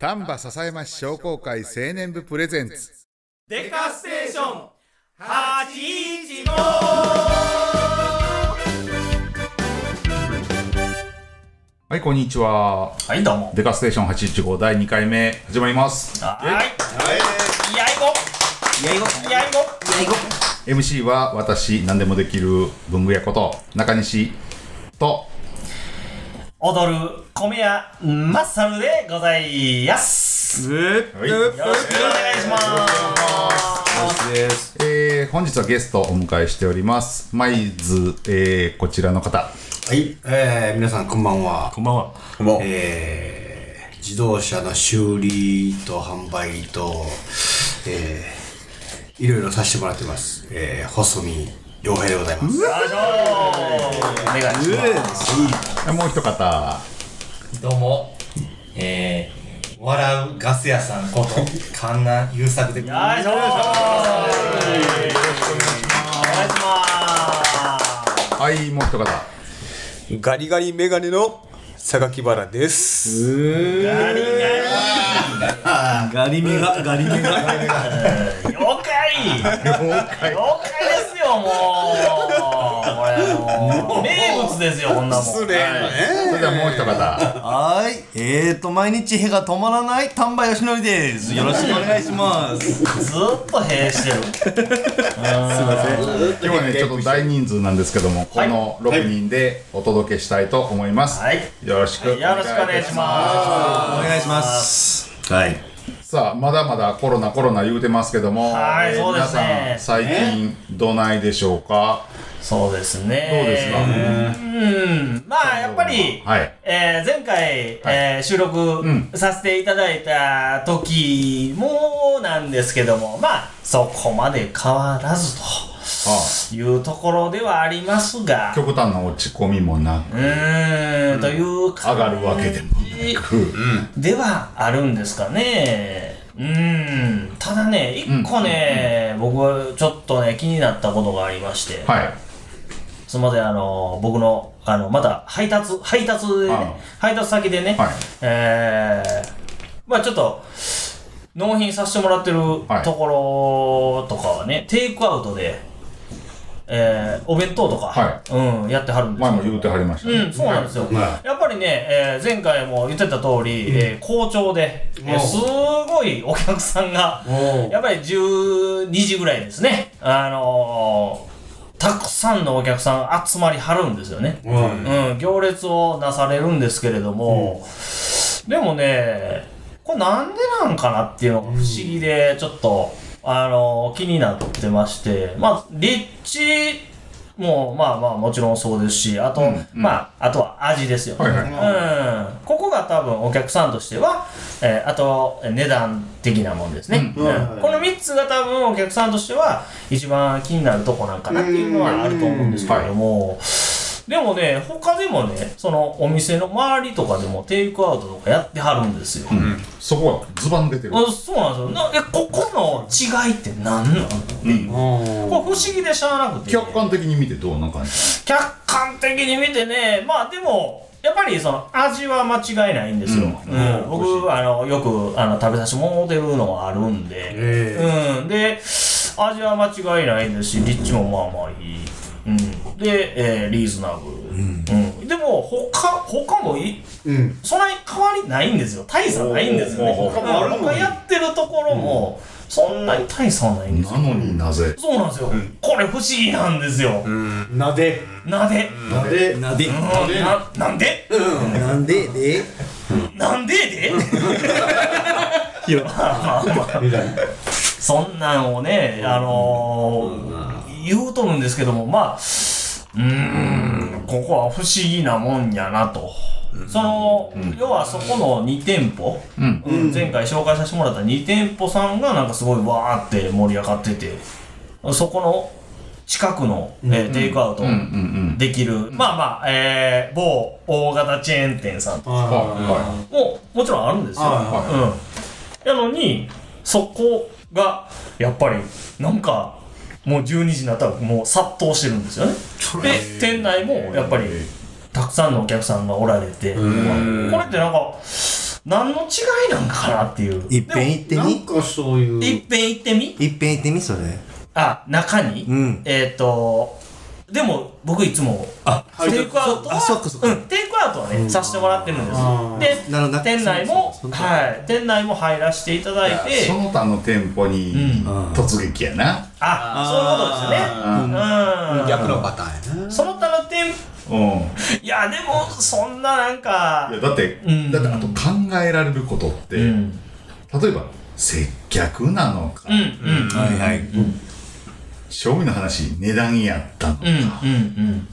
丹波篠山市商工会青年部プレゼンツ。デカステーション。815はいこんにちは。はいどうも。デカステーション815第2回目始まります。はい。やい。ごやいご。やいご。やいご。MC は私何でもできる文具屋こと中西と踊る米屋マッサルでございますはい、よろしくお願いしますです。えー、本日はゲストをお迎えしておりますまず、えー、こちらの方はい、えー、皆さんこんばんは。こんばんは。えー、自動車の修理と販売と、えー、いろいろさせてもらってます。えー、細見洋平でございます。よいしょお願いします。もう一方。どうも、えー、笑うガス屋さんこと、神南優作でございよいしょお願いします。はいもう一方。ガリガリメガネの榊原です。ガリガリ。メガ、ガリメガ。ガリ了解了解ですよもう。これもう。名物ですよこんなもん。それではもう一方。はーい。えーと、毎日へが止まらない丹波よしのりです。よろしくお願いします。ずっと閉してる。今日はねちょっと大人数なんですけどもこの6人でお届けしたいと思います、はい。よろしくおよろしくお願いします。お願いします。はい。さあまだまだコロナコロナ言うてますけども、はいそうですね。皆さん最近どないでしょうか、そうですね。どうですかうん。まあやっぱり、はい。えー前回、えー収録ん。させていただいた時もなんですけどもまあそこまで変わらずあというところではありますが。極端な落ち込みもなく。うーんという上がるわけでもなく、ではあるんですかね。うん。ただね、一個ね、僕はちょっとね、気になったことがありまして、はいすみません、あの、僕の、あの、また配達、配達でねあ、配達先でね、はい。えー、まあちょっと、納品させてもらってるはい。ところとかはね、テイクアウトで、えー、お弁当とか、はうん、やってはるんですよ。前も言うてはりましたね、うん、そうなんですよ。はやっぱりね、えー前回も言ってた通り、えー好調で、えーすごいお客さんが、やっぱり12時ぐらいですね、あのさんのお客さん集まりはるんですよね。うん。うん、行列をなされるんですけれども、でもね、これなんでなんかなっていうのが不思議で、ちょっと、あの気になってまして、まあ、立地も、まあまあもちろんそうですし、あと、まあ、あとは味ですよ。ね。はいはい。うん。ここが多分お客さんとしては、えーあと、えー値段的なもんですね。うん。うん。この3つが多分お客さんとしては一番気になるとこなんかなっていうのはあると思うんですけれども、でもね、他でもね、そのお店の周りとかでもテイクアウトとかやってはるんですよ。そこはズバ抜けてる、あそうなんですよ。なえここの違いって何なん？っていう、これ不思議でしゃあなくて。客観的に見てどうな感じ？客観的に見てねまあでもやっぱりその味は間違いないんですよ、うん。僕あのよくあの食べさせてもらってるのはあるんで、えうん、で味は間違いないですし立地もまあまあいい、うん、で、えーリーズナブル、うん。でも他他もいー、うん。そんなに変わりないんですよ。大差ないんですよね。他もある他やってるところもそんなに大差はないんですよ。なのになぜ？そうなんですよ、これ不思議なんですよ、なで。なで、なで。なで、うん。ななんで？なんでで？なんでで？まあまあまあ。そんなんをね、あのー、言うとるんですけども、まあ、うーん、ここは不思議なもんやなと。その、要はそこの2店舗、うん。うん。前回紹介させてもらった2店舗さんがなんかすごいわーって盛り上がってて、そこの近くの、えーテイクアウトうん。うん。うん。できる、まあまあ、えー、某大型チェーン店さん。とはあももちろんあるんですよ。はうん。やのに、そこが、やっぱり、なんか、もう12時になったらもう殺到してるんですよね。で、店内もやっぱり、たくさんのお客さんがおられて、これってなんか、何の違いなんかなっていう。いっぺん行ってなんみかそういう。いっぺん行ってみ？いっぺん行ってみ？それ。あ、中に、うん。えっ、と、でも僕いつも、あテイクアウトは、テイクアウトはね、させてもらってるんですでなるほど。店内もはい。店内も入らせていただいて。その他の店舗にうん。突撃やな。あそういうことですよね。うん。逆のパターンやな。その他の店うん。いやでもそんななんかいやだって、うん。だってあと考えられることって、うん。例えば接客なのか、うんうん。はいはい正味の話値段やったのか、うんうん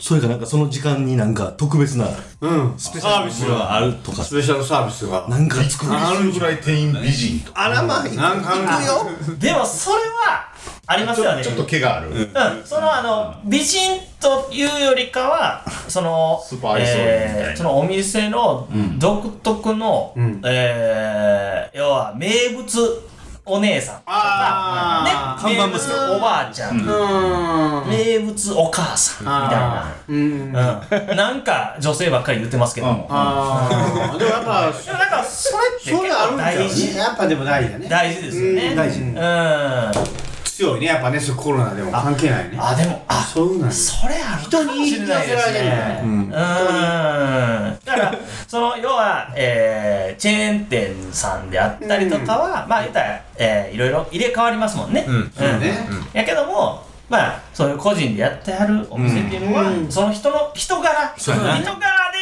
それかなんかその時間になんか特別なうん。スペシャルスがあるとか。スペシャルサービスが。なんかびっくりするぐらい店員美人とか。あらまあなんかある。ようんでもそれはありますよね。ちょっと毛がある、うん、そのあの美人というよりかはそのスパイスオイルみたいな。えーそのお店の独特の、ん。えー要は名物お姉さんとか、あね、看板娘名物おばあちゃん、うん。名物お母さんみたいな。うん。うん、なんか女性ばっかり言ってますけども、ああでもやっぱでもなんかそれってそれあるんだよ大事ね。やっぱでも大事だね。大事ですよね。うん。大事。うん強いねやっぱねそうコロナでも関係ないねあでもあそうなんやそれあるかもしれないですね。うん。だから、その、要は、えー、チェーン店さんであったりとかは、まあ、言ったら、えー、いろいろ入れ替わりますもんね。うん。そうねやけども、まあ、そういう個人でやってあるお店っていうのは、その人の人柄、人柄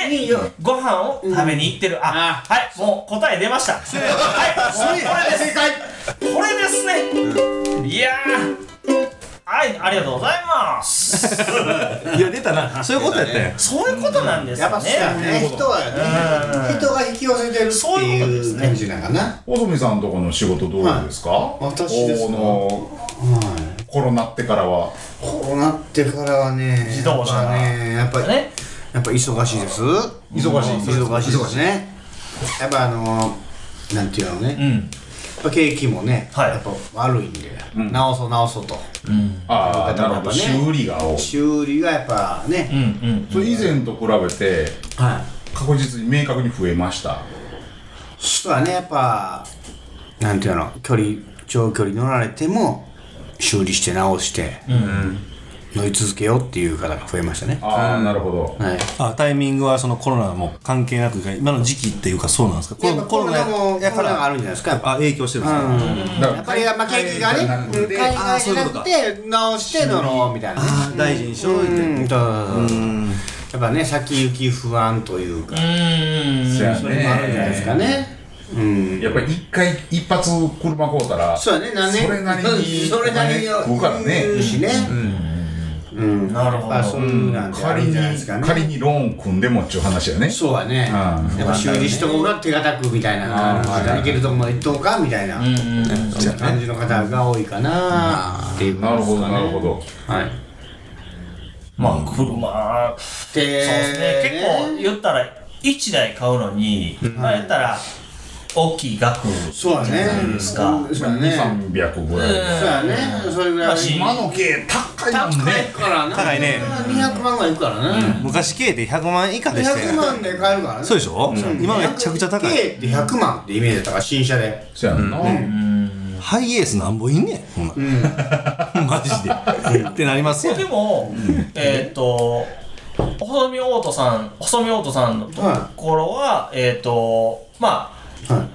でご飯を食べに行ってる。あ、はい、もう答え出ました。はい、もうこれです。正解。これですね。いやー、はい、ありがとうございます。いや出たな。そういうことやったよそういうことなんですやっぱよね。そうやね。人はね人が引き寄せてるってそういう感じなんかな細見さんとこの仕事どうですか、私ですかこのコロナってからは。こうなってからはね自動車やっぱねやっぱね。やっぱ忙しいです。忙しい。忙しいですね。やっぱあのなんていうのね。うん。やっぱ景気もねはい。やっぱ悪いんで直そう直そうと。ああなるほどやっぱね修理が多い。修理がやっぱねうんうん。それ以前と比べてはい。確実に明確に増えました。そうだねやっぱなんていうの距離長距離乗られても修理して直して乗り続けようっていう方が増えましたね。ああなるほど。はい。あタイミングはそのコロナも関係なく今の時期っていうかそうなんですか？コロナコロナもやから。コロナがあるんじゃないですかやっぱあ影響してるん。ですかだからやっぱりまあ景気がね海外じゃなくてうん海外じゃなくて直して乗ろうみたいな大事にしようって。うん。やっぱね先行き不安というか。うん。それもあるんじゃないですかね。うん。やっぱり一回一発車買うたらそうやね何年それなりにそれからね。言うしね。うんなるほど。そういうなんてあるん仮にじゃないですかね。仮にローン組んでもっちゅう話やね。そうやね。うん。やっぱ修理しとこうが手堅くみたいなうんいけるとこまで行っとこうかみたいなうんうん。そ感じの方が多いかなっていうなるほどなるほど。はい。まあ、車、でそうですね。結構言ったら、1台買うのに、まあ言ったら、大きい額そうやねじゃないですか。うんそうやね。2300ぐらい。そうやね。それぐらい。今の系高いもん高いねからな高いね。200万ぐらいいくからね。昔軽って100万以下でした。200よ万で買えるからね。そうでしょ？今めちゃくちゃ高い。軽って100万ってイメージだったから新車で。そうやんな。ハイエースなんぼいんねん。ほん。な マジで。ってなりますよ。でも、えっと、細見オートさん、細見オートさんのところは、えっと、まあ、はい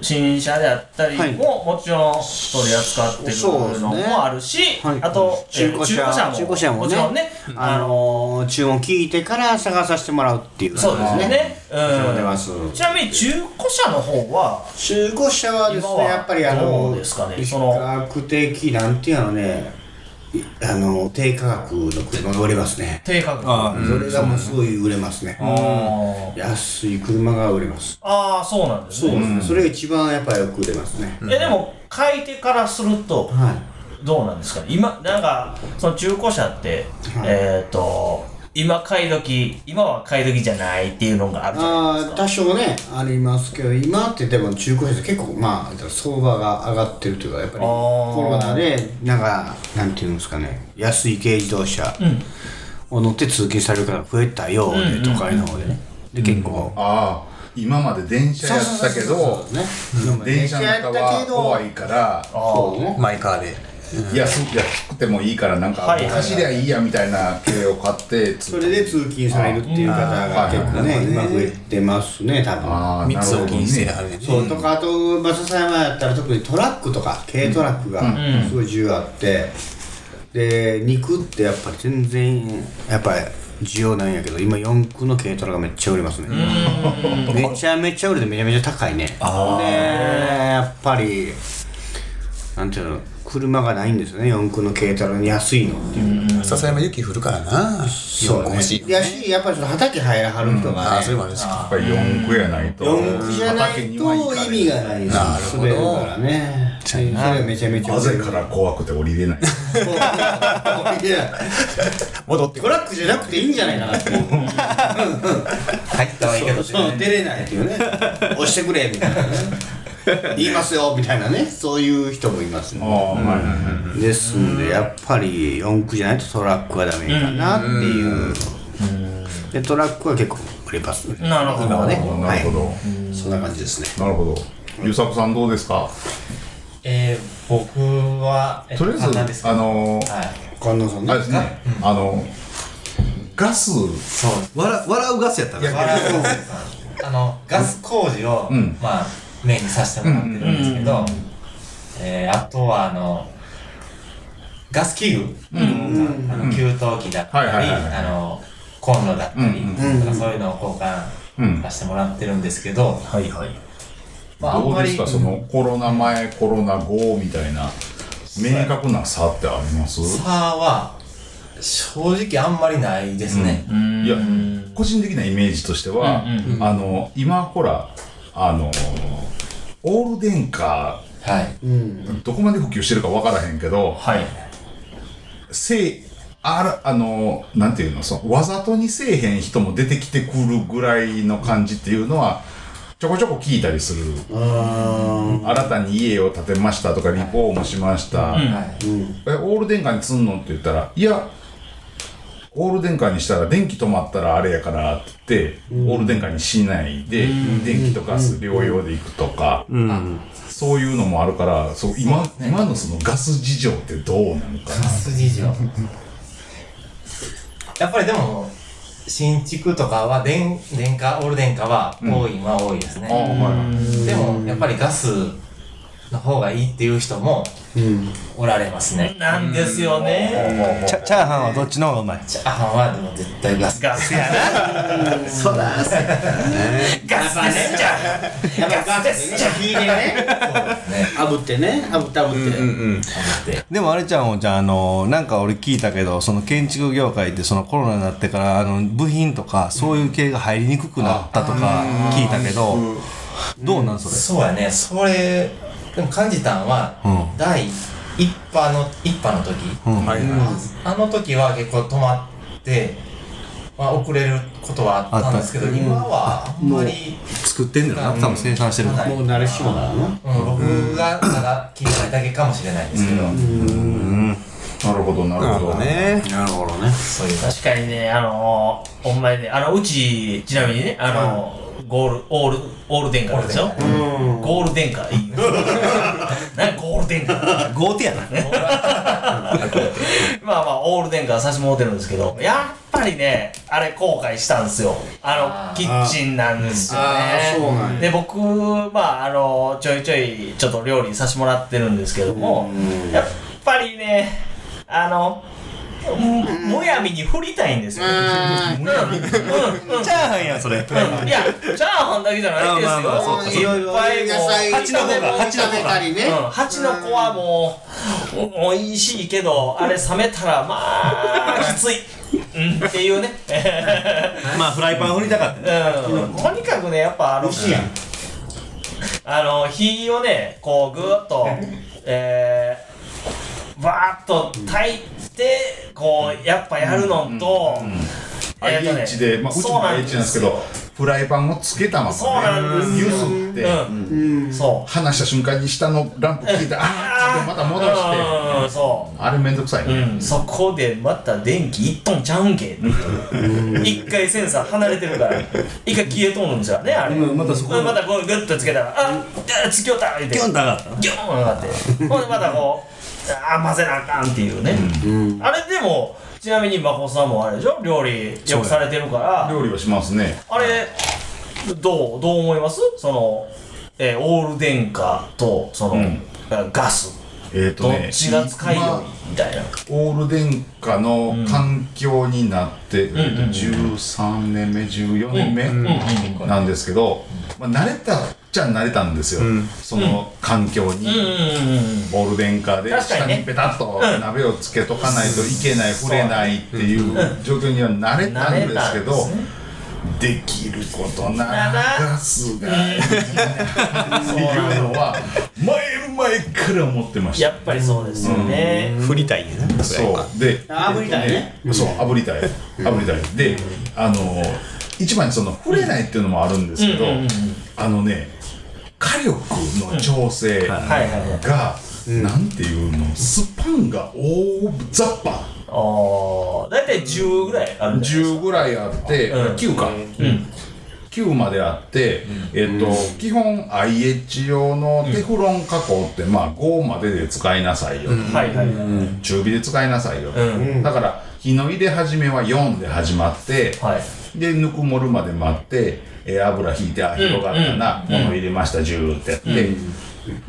新車であったりはい。ももちろん取り扱ってるのもあるし、はい。あと、えー中古車も。中古車もちろんね、あのー注文聞いてから探させてもらうっていうそうですね。そうん。ちなみに中古車の方は、中古車はですねやっぱりあどのうですかね？比その較的なんていうのねいあの低価格の車が売れますね。低価格。あそれがもうすごい売れますね。あー安い車が売れます。あー、そうなんですそうね。ですね。それが一番やっぱりよく売れますね。え、でも、買い手からすると、はい。どうなんですか？ね今、なんか、その中古車って、はい。えっと、今買い時、今は買い時じゃないっていうのがあるじゃないあですか。ー多少ねありますけど今ってでも中古車って結構まあ相場が上がってるというかやっぱりコロナでなんかなんていうんですかね安い軽自動車を乗って通勤される方が増えたようで、都会の方でね。で結構、ああ今まで電車やったけどね。電車の中は怖いからそうね。マイカーで安安くてもいいからなんかはいはいはい。走りゃいいやみたいな系を買ってそれで通勤されるっていう方が結構ね今増えてますね多分。ああなるほど密を気にしてね。はるね。そうとかあと馬佐山やったら特にトラックとか軽トラックがすごい需要あって、で肉ってやっぱり全然やっぱり需要ないんやけど今四駆の軽トラがめっちゃ売れますね。めちゃめちゃ売れてめちゃめちゃ高いね。でやっぱりなんていうの車がないんですよね。四駆の軽トラに安いのっていう。笹山雪降るからな。そうね。欲しいよね。やしやっぱりその畑入らはる人があねあそれもあるしやっぱり四駆やないと。四駆じゃないと意味がないです。なるほど。滑るからね。それめちゃめちゃなぜから怖くて降りれない。戻ってトラックじゃなくていいんじゃないかなっていう。入ったはいいけどそう出れないっていうね。押してくれみたいなね 言いますよみたいなね。そういう人もいますね。ああはいはいはい。ですんでやっぱり四駆じゃないとトラックはダメかなっていう。でトラックは結構売れますね。なるほど。今はね。なるほど、はい。そんな感じですね。なるほど。ゆうさこさんどうですか？えー、僕は、えっとりあえずあのーはい。観音さんね。あれですね、あのガス。そう笑笑うガスやったら。笑うあのガス工事を、うん。まあメインにさせてもらってるんですけど、えー、あとはあのガス器具、あの給湯器だったり、あのコンロだったり、うんとかそういうのを交うん換させてもらってるんですけど、はいはい。まあ、どうですか？そのコロナ前コロナ後みたいな明確な差ってあります？差は正直あんまりないですね、いや個人的なイメージとしては、あの今ほらあのオール電化はい。どこまで普及してるか分からへんけどはい。せいあらあのなんていうのそのわざとにせえへん人も出てきてくるぐらいの感じっていうのはちょこちょこ聞いたりする。新たに家を建てましたとかリフォームしました、はい。えオール電化にすんのって言ったらいやオール電化にしたら電気止まったらあれやからって言って、オール電化にしないで、電気とガス療養で行くとか、そういうのもあるからそう今今のそのガス事情ってどうなのかな。ガス事情。やっぱりでも新築とかは電電化オール電化は多いは多いですね、あはい。でもやっぱりガスの方がいいっていう人もおられますね、なんですよね。チャチャーハンはどっちの方がうまい？チャーハンはでも絶対ガス。ガスやな。そうだ。ガスですじゃん。やっぱガスです。ね火でね。炙ってね。炙って炙って。でもあれちゃんもじゃああのなんか俺聞いたけどその建築業界ってそのコロナになってからあの部品とかそういう系が入りにくくなったとか聞いたけどどうなんそれ？そうやね。それでも感じたんは、うん。第一波の一波の時、うん。はいあの時は結構止まって、まあ、遅れることはあったんですけど今はあんまり、作ってんだよな。多分生産してるもう慣れしもな。のうん、僕がただ切り替えだけかもしれないですけど、なるほどなるなるほどね。なるほどね。そういう。確かにねあのー、ほんまにね。あのうちちなみにねあのー、ゴールオールオール電化でしょ？オールゴール電化いい よ何ゴール電化。豪邸やな。まあまあオール電化させてもらってるんですけどやっぱりねあれ後悔したんですよ。あのキッチンなんですよね。あーそうなんや。で僕まああのちょいちょいちょっと料理させてもらってるんですけどもやっぱりねあのむむやみに振りたいんですよ。うん。うん。うん。チャーハンやんそれうん。いや、チャーハンだけじゃないですよ。いっぱいもう蜂の子が、蜂の子が。蜂の子はもう、お美味しいけど、あれ冷めたら、まあ、きつい。うん、っていうね。まあフライパン振りたかったとにかくね、やっぱあの、あの、火をね、こう、ぐーっと、えー、バーっと炊いて、こう、やっぱやるのと、IH で、まあ、うちもそうなん IH なんですけどフライパンをつけたまま、ね、そうなんですよ。揺すって、うん。そう。離した瞬間に下のランプ消えて、ああまた戻して、あれめんどくさいね、うん、そこでまた電気いっとんちゃうんけ。っていう一回センサー離れてるから。一回消えとんのですよねあれ。うんまたそこうんまたこうグッとつけたら「あっつきよった!」言ってギョンって上がった。ギョン上がって。ほんでまたこう「あー混ぜなあかん」っていうね、あれでもちなみにまこさんもあれでしょ？料理よくされてるから。料理はしますね。あれどうどう思います？その、えーオール電化とその、うん。ガス。えっ、とねどっちが使いよみたいな。オール電化の環境になって、えっと13年目14年目なんですけど、まあ、慣れたっちゃ慣れたんですよ、その環境に、うんうんール電化で。確かにね。下にペタッと鍋をつけとかないといけない、触れないっていう状況には慣れたんですけど、できることななららガスがいいな。っていうのは前の前から思ってました。やっぱりそうですよね、振りたいね。そう。であ炙りたいね。えっとそう炙りたい。炙りたい。であの一番にその触れないっていうのもあるんですけどうんうんうん。あのね火力の調整が、なんていうのスパンが大雑把。ああ大体10ぐらいあるんじゃないです10ぐらいあって、うん。9か、9まであって、えっと、基本 IH 用のテフロン加工って、まあ5までで使いなさいよ、かはいはいはい。中火で使いなさいよ、うん。だから火の入れ始めは4で始まって、はい。でぬくもるまで待って、えー油引いてあ広がったな、物入れましたジューってやって、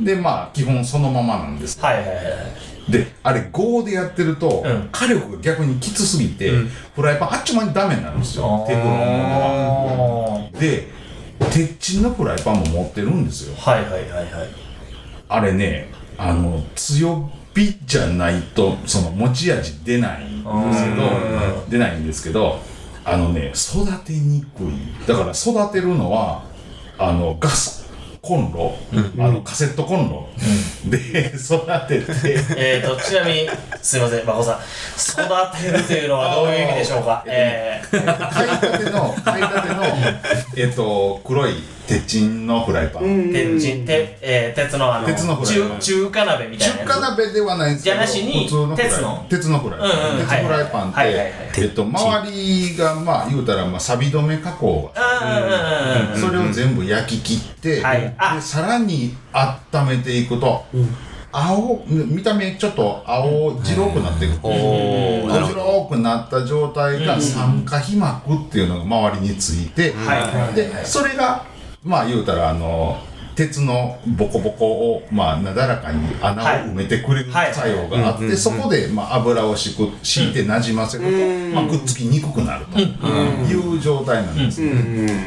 でまあ基本そのままなんです。はいはいはい。であれ5でやってると、うん。火力が逆にきつすぎて、フライパンあっちゅう間にダメになるんですよ。テフロンのものあが。で鉄鎮のフライパンも持ってるんですよ。ーはいはいはいはい。あれねあの強火じゃないとその持ち味出ないんですけど出ないんですけどあのね育てにくい。だから育てるのはあのガスコンロ、あのカセットコンロ、で育てて。えーとちなみにすいませんまこさん。育てるというのはどういう意味でしょうか？えー買いたての買いたてのえっと黒い鉄鎮のフライパン、鉄人てえー鉄のあの鉄のフライパン。中中華鍋みたいな中やつ。華鍋ではないんですけどじゃなしに普通のフライ鉄の。鉄のフライパン、うんうん鉄フライパンって、はい。はいはいはい。えっと周りがまあ言うたらまあ錆止め加工が。うんうんうんうんそれを全部焼き切って、はい。あ。でさらに温めていくと、青見た目ちょっと青白くなっていく、青白くなった状態が酸化皮膜っていうのが周りについて、はいはい。でそれがまあ言うたらあの鉄のボコボコをまあなだらかに穴を埋めてくれるはい作用があって、そこでまあ油を敷く敷いてなじませると、まあ、くっつきにくくなるという状態なんです、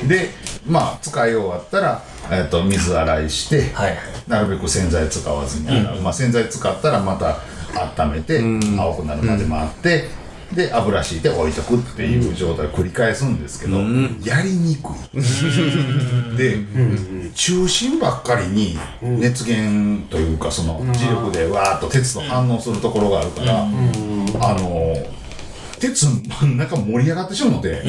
でまあ使い終わったら、えっと水洗いして、はい。なるべく洗剤使わずに洗う、まあ、洗剤使ったらまた温めて、青くなるまで待って、で油敷いて置いとくっていう状態を繰り返すんですけど、やりにくい。で、中心ばっかりに熱源というかその磁力でわーっと鉄と反応するところがあるから、あの鉄の真ん中盛り上がってしまうので。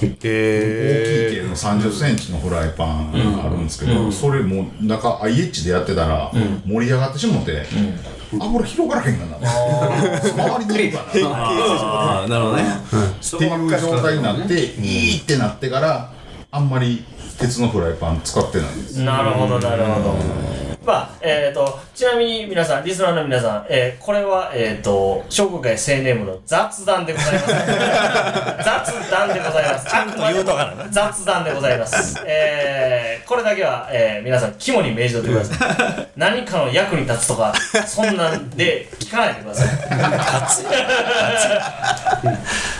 大きいへ系の3 0センチのフライパンがあるんですけど、それもう中 IH でやってたら盛り上がってしもて、油広がらへんがな。周りにいるかなるほどね。ていう状態になっていいってなってからあんまり鉄のフライパン使ってないんです。なるほどなるほどまあえっ、とちなみに皆さんリスナーの皆さん、えーこれはえっ、と商工会青年部の雑談でございます。雑談でございます。ちゃんと言うとかな雑談でございます。えーこれだけは、えー皆さん肝に銘じておいてください。何かの役に立つとかそんなんで聞かないでくださ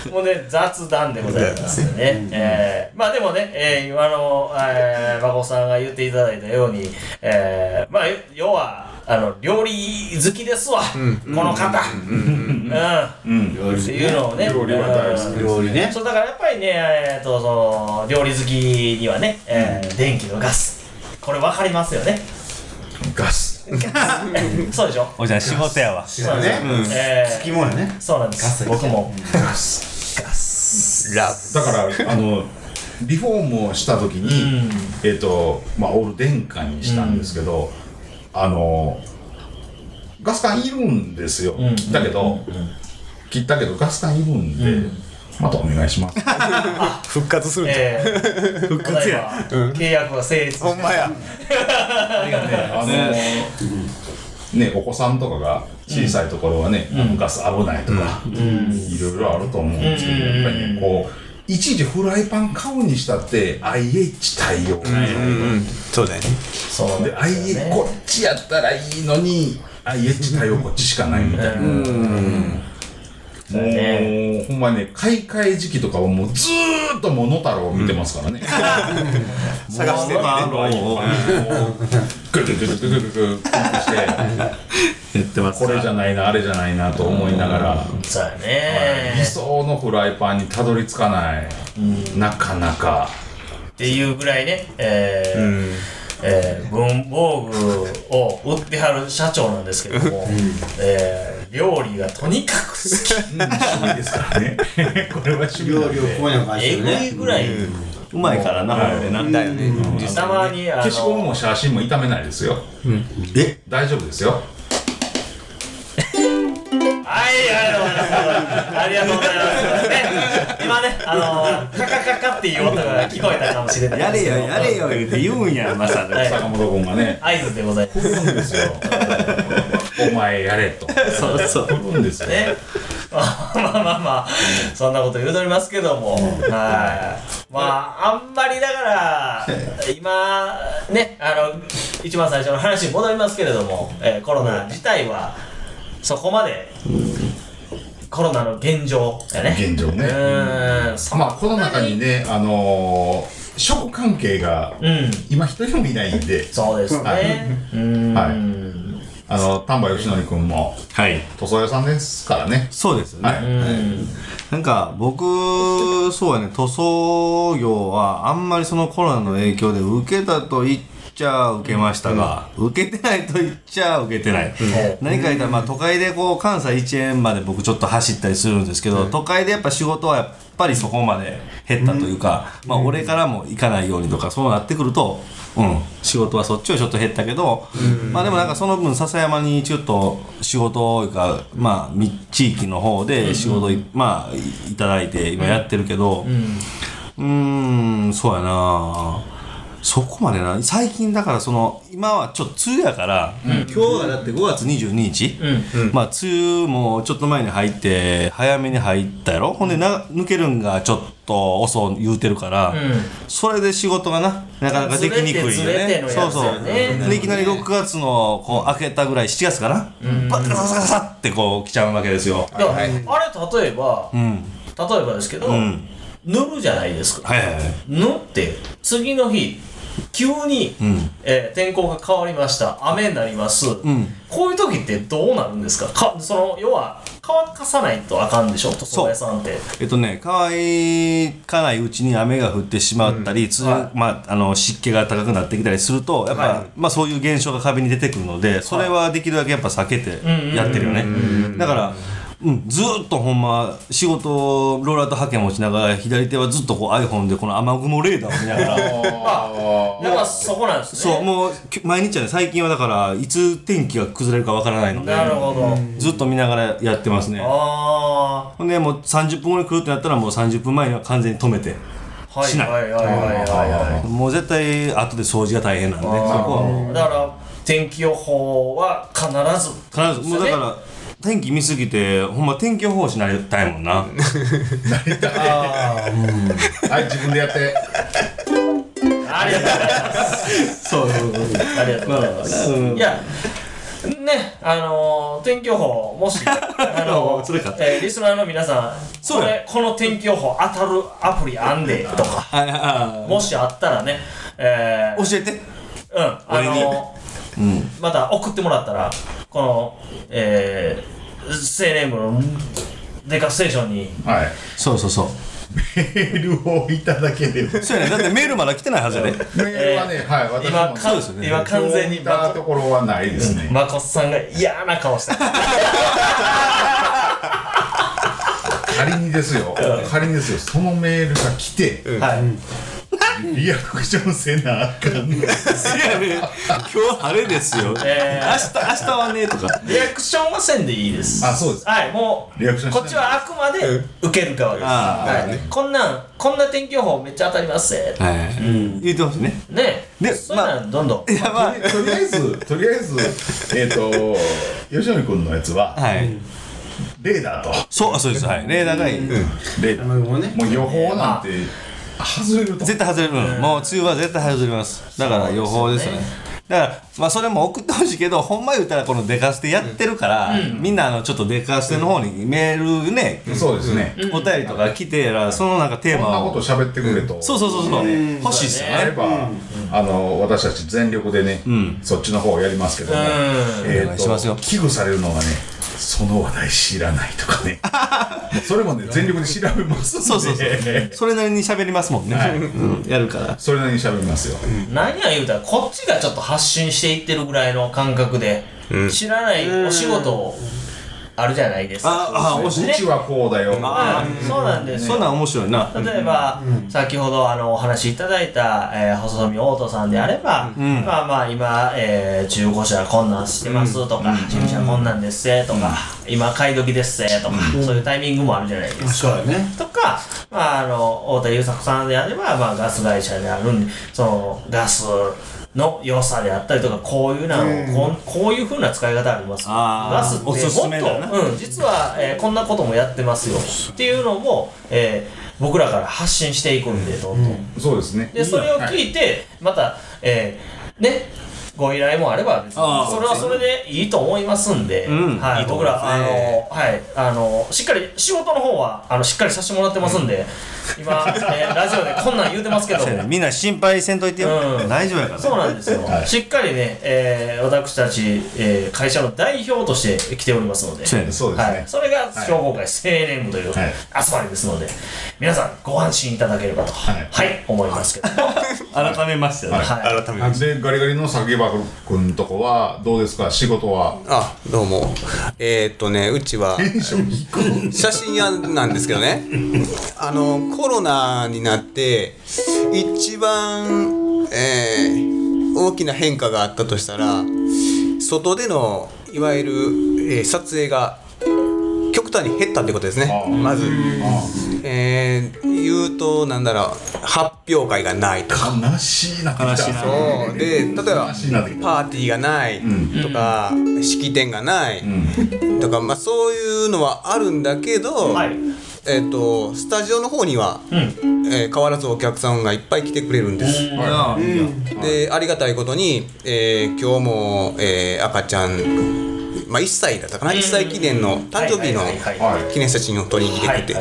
い。もうね雑談でございますね、えーまあでもね、えー今の、えー、孫さんが言っていただいたように、えーまあ要はあの料理好きですわ、この方。うん、うん。っていうのをね。料理は大好きうん料理ねそうだからやっぱりね、えー、とその料理好きにはね、えー電気のガス。これ分かりますよね。ガス。そうでしょ？おじゃん仕事やわ。そうなん。ですよ、えつきもんやね。ーそうなんです。僕も。ガス。ガス。ラだからあのリフォームをした時に、えっ、とまあオール電化にしたんですけど、あのガス管いるんですよ、ん。切ったけど、切ったけどガス管いるんで、またお願いします。復活するんじゃん。えー、復活や、契約が成立ほんまや。あのねお子さんとかが小さいところはね、あのガス危ないとか、いろいろあると思うんですけど、やっぱりねこういちいちフライパン買うにしたって IH 対応、うんそうだよね。そう。で IH ねこっちやったらいいのに IH 対応こっちしかないみたいな、もう、ね。ほんまね買い替え時期とかはもうずーっと「モノタロウ」見てますからね、探してるねあのグルグルグルグググして言ってますこれじゃないなあれじゃないなと思いながら、そうやね理想のフライパンにたどり着かない、なかなかっていうぐらいね、えーえー文房具を売ってはる社長なんですけども、えー料理がとにかく好き趣味ですからねこれは趣味料理をこういうの返してえぐいるねぐらい、うまいからな、ほんでな。だよね。たまにあの消しゴムも写真も傷めないですよ、え？大丈夫ですよ。はい、ありがとうございます。ね、今ね、あのカカカカっていう音が聞こえたかもしれない。やれよ。やれよ、言うて言うんや、まさはい。坂本君がね。合図でございます。お前やれと。そうそう。振るんですよ。ね。まあまあまあまあ、そんなこと言うとりますけども、はい。まあ、あんまりだから、今、ね、あの、一番最初の話に戻りますけれども、えーコロナ自体は、そこまで、コロナの現状やね。現状ねうーん、そまあこの中にねあのー食関係がうん。今一人もいないんでそうですはいね。うーん。はいあの丹波義則君もはい。塗装屋さんですからね。そうですよね。はい。うん。なんか僕そうやね。塗装業はあんまりそのコロナの影響で受けたと言っちゃ受けましたが、受けてないと言っちゃ受けてない、何か言ったらまあ都会でこう関西一円まで僕ちょっと走ったりするんですけど、都会でやっぱ仕事はやっぱりそこまで減ったというか、まあ俺からも行かないようにとかそうなってくるとうん、仕事はそっちはちょっと減ったけど、まあでもなんかその分笹山にちょっと仕事いうかまあみ地域の方で仕事い、まあいいただいて今やってるけどうーんそうやなそこまでな最近だからその今はちょっと梅雨やから、今日がだって5月22日、まあ梅雨もちょっと前に入って早めに入ったやろ？ほんでな抜けるんがちょっと遅言うてるから、それで仕事がななかなかできにくいよね。やつそうそう。でいきなり6月のこう明けたぐらい7月かな、バカササササってこう来ちゃうわけですよ。だから、あれ例えば、うん。例えばですけど、ん塗るじゃないですか。はいはいはい。塗って、次の日、急に、ん。えー天候が変わりました。雨になります。ん。こういう時ってどうなるんですか？かその、要は、乾かさないとあかんでしょ？塗装屋さんって。えっとね、乾かないうちに雨が降ってしまったり、つはまあ、あの湿気が高くなってきたりするとやっぱ、はい。まあ、そういう現象が壁に出てくるのでそれはできるだけやっぱ避けてやってるよね。だから、うん、ずーっとほんま仕事ローラーとハケ持ちながら左手はずっとこう iPhone でこの雨雲レーダーを見ながら。あ、やっぱそこなんですね。そうもうき毎日はね最近はだからいつ天気が崩れるかわからないのでなるほど。ずっと見ながらやってますね。あほんでもう30分後に来るってなったらもう30分前には完全に止めてあ、はいしない。はいはいはいはいはい。もう絶対後で掃除が大変なんでそこはもう。だから天気予報は必ず。必ず。もうだから天気見すぎてほんま天気予報士になりたいもんな。はい自分でやって。ありがとうございます。そうありがとうございます、いやねあのー天気予報もし あのーそれかえーリスナーの皆さんそれこの天気予報当たるアプリあんでとかもしあったらねえー、教えて。うんあのーまた送ってもらったらこのえー、青年部のデカステーションに。はい。そうそうそう。メールをいただければそうやね。だってメールまだ来てないはずやで。メールはね、はい私も今かですよね。今完全に今日見たところはないですね、まこっさんが嫌な顔してる 仮にですよ。仮にですよ。そのメールが来てはいリアクションせなあかんのいやね今日晴れですよ。明日、えー明日はね、とか。リアクションはせんでいいですあそうですはいもうリアクションこっちはあくまで受ける側です、はいこんなんこんな天気予報めっちゃ当たりますぜはい。言ってほしいね。ねでそういうのはどんどん、いや、まあ、とりあえずとりあえずえっ、と吉野君のやつははい。レーダーとそう、あそうです。はい。レーダーがいい。うん。レーダーもう予報なんて外れると絶対外れる。うん。もう梅雨は絶対外れます。だから予報ですよね。だから、まあ、それも送ってほしいけど、ほんま言ったら、このデカステやってるから、みんな、あの、ちょっとデカステの方にメールね、そうですね、お便りとか来てら、そのなんかテーマをこんなこと。喋ってくれと、そうそうそうそう。欲しいっすよね。あれば、あの私たち全力でね、そっちの方をやりますけども、えお願いしますよ危惧されるのがねその話題知らないとかね それもね全力で調べますんでそうそうそう。それなりに喋りますもんね。はいうん。やるから。それなりに喋りますよ、何や言うたらこっちがちょっと発信していってるぐらいの感覚で、知らないお仕事あるじゃないですか。あ、あ、うおしちはこうだよ。あうん。そうなんですよ。そんなん面白いな。例えば、先ほどあのお話しいただいた、えー、細富オートさんであれば、まあまあ今、えー、中古車困難してますとか、新車困難ですせとか、今買い時ですせとか、そういうタイミングもあるじゃないですか。そうやね。とか、まあ、あの太田優作さんであれば、まあ、ガス会社であるんでそのガスの良さであったりとかこういうなの、こんこういうふうな使い方ありますガスってもおすすっめだな。と、うん、実は、えーこんなこともやってますよ。っていうのも、えー僕らから発信していくんでどんどん。そうですね。でそれをはい聞いて、また、えーねご依頼もあればそれはそれでいいと思いますんで、うんはい。僕らあのはいあのしっかり仕事の方はあのしっかりさせてもらってますんで、今、えーラジオでこんなん言うてますけどみんな心配せんといてよ。うん。大丈夫やからね。そうなんですよ、はい。しっかりね、えー私たち、えー会社の代表として来ておりますので。そうですね、はい、それが商工会青年部というはい。集まりですので、皆さんご安心いただければと、ははい。い思いますけど、改めまして。ねはい。はい。改めあでガリガリの榊原君とこはどうですか？仕事は？あどうも。えー、っとねうちは写真屋なんですけどね。あのコロナになって一番、えー大きな変化があったとしたら外でのいわゆる、えー撮影が極端に減ったってことですね。まず、あえー言うとなんだろう発表会がないとか。悲しいな悲しいなそう。で例えばパーティーがないとか、式典がない、うん。とか、まあ、そういうのはあるんだけど、はい。えっとスタジオの方には、うん。えー変わらずお客さんがいっぱい来てくれるんです。でありがたいことに、えー今日も、えー赤ちゃん、まあ、1歳だったかな、1歳記念の誕生日の記念写真を撮りに来てくれて、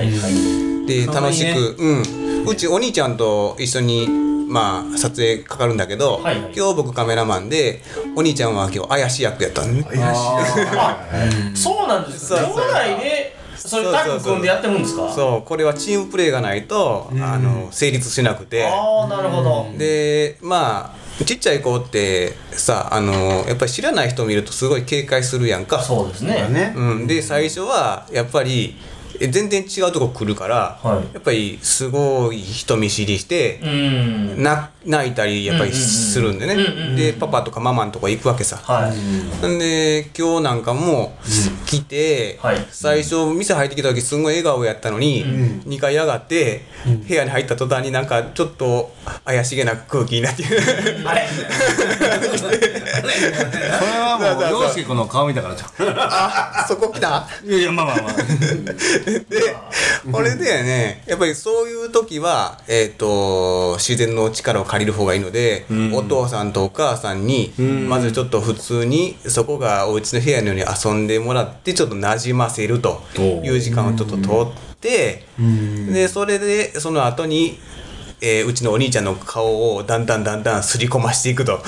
で楽しく、うん、うちお兄ちゃんと一緒に、まあ、撮影かかるんだけど、はいはい。今日僕カメラマンでお兄ちゃんは今日怪しい役やったんでね。怪しいそうなんですか。兄弟でそう。いうタッグ組んでやってるんですか？そうこれはチームプレーがないと、あの成立しなくて。ああなるほど。でまあちっちゃい子ってさあのやっぱり知らない人見るとすごい警戒するやんか。そうですね。ねうん、で最初はやっぱりえ全然違うとこ来るから、はい。やっぱりすごい人見知りしてう、ん。な泣いたりやっぱりするんでね、うんうんうんでパパとかママのとこ行くわけさ、はい。んで今日なんかも来て、はい。最初店入ってきた時すごい笑顔やったのに、2回上がって、部屋に入った途端になんかちょっと怪しげな空気になって。あれ それはもう洋介君の顔見たからじゃあそこ来た？んいやいやまあまあまあ。でこれでねやっぱりそういう時は、えー、と自然の力を借りる方がいいので、お父さんとお母さんに、まずちょっと普通にそこがお家の部屋のように遊んでもらってちょっとなじませるという時間をちょっと取って、でそれでその後にえーうちのお兄ちゃんの顔をだんだんだんだんすり込ましていくと。あこ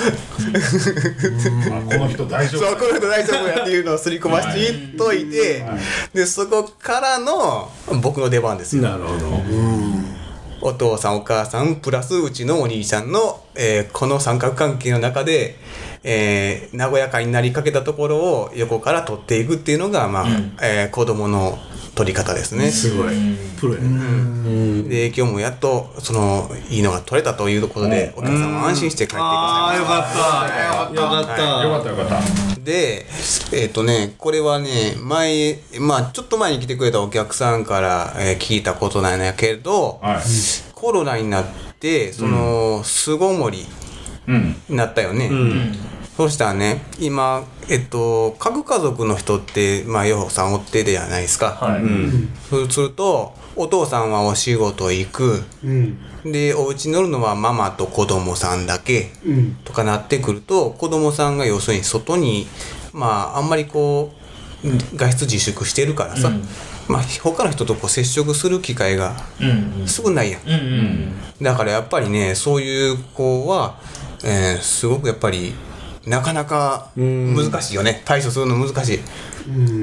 の人大丈夫。そうこの人大丈夫やっていうのをすり込ましていっといて、でそこからの僕の出番ですよ。なるほど。お父さんお母さんプラスうちのお兄ちゃんの、えーこの三角関係の中で、えー和やかになりかけたところを横から取っていくっていうのが、まあえー子供の取り方ですね。すごい。プロやね。で今日もやっとそのいいのが取れたということでお客さんも安心して帰ってくだああよかった。よかった。よかったよかった。でえっ、とねこれはね前まあちょっと前に来てくれたお客さんから、えー聞いたことなんやけど、はい。コロナになってその巣ごもりうんになったよね、そうしたらね今えっと各家族の人ってまあようさんおってでじゃないですか、はい。そうするとお父さんはお仕事行く。うん。でお家に乗るのはママと子供さんだけうん。とかなってくると子供さんが要するに外にまああんまりこう外出自粛してるからさ、うん。まあ他の人とこう接触する機会がうん。少ないやんうんうん。だからやっぱりねそういう子は、えーすごくやっぱりなかなか難しいよね。対処するの難しい。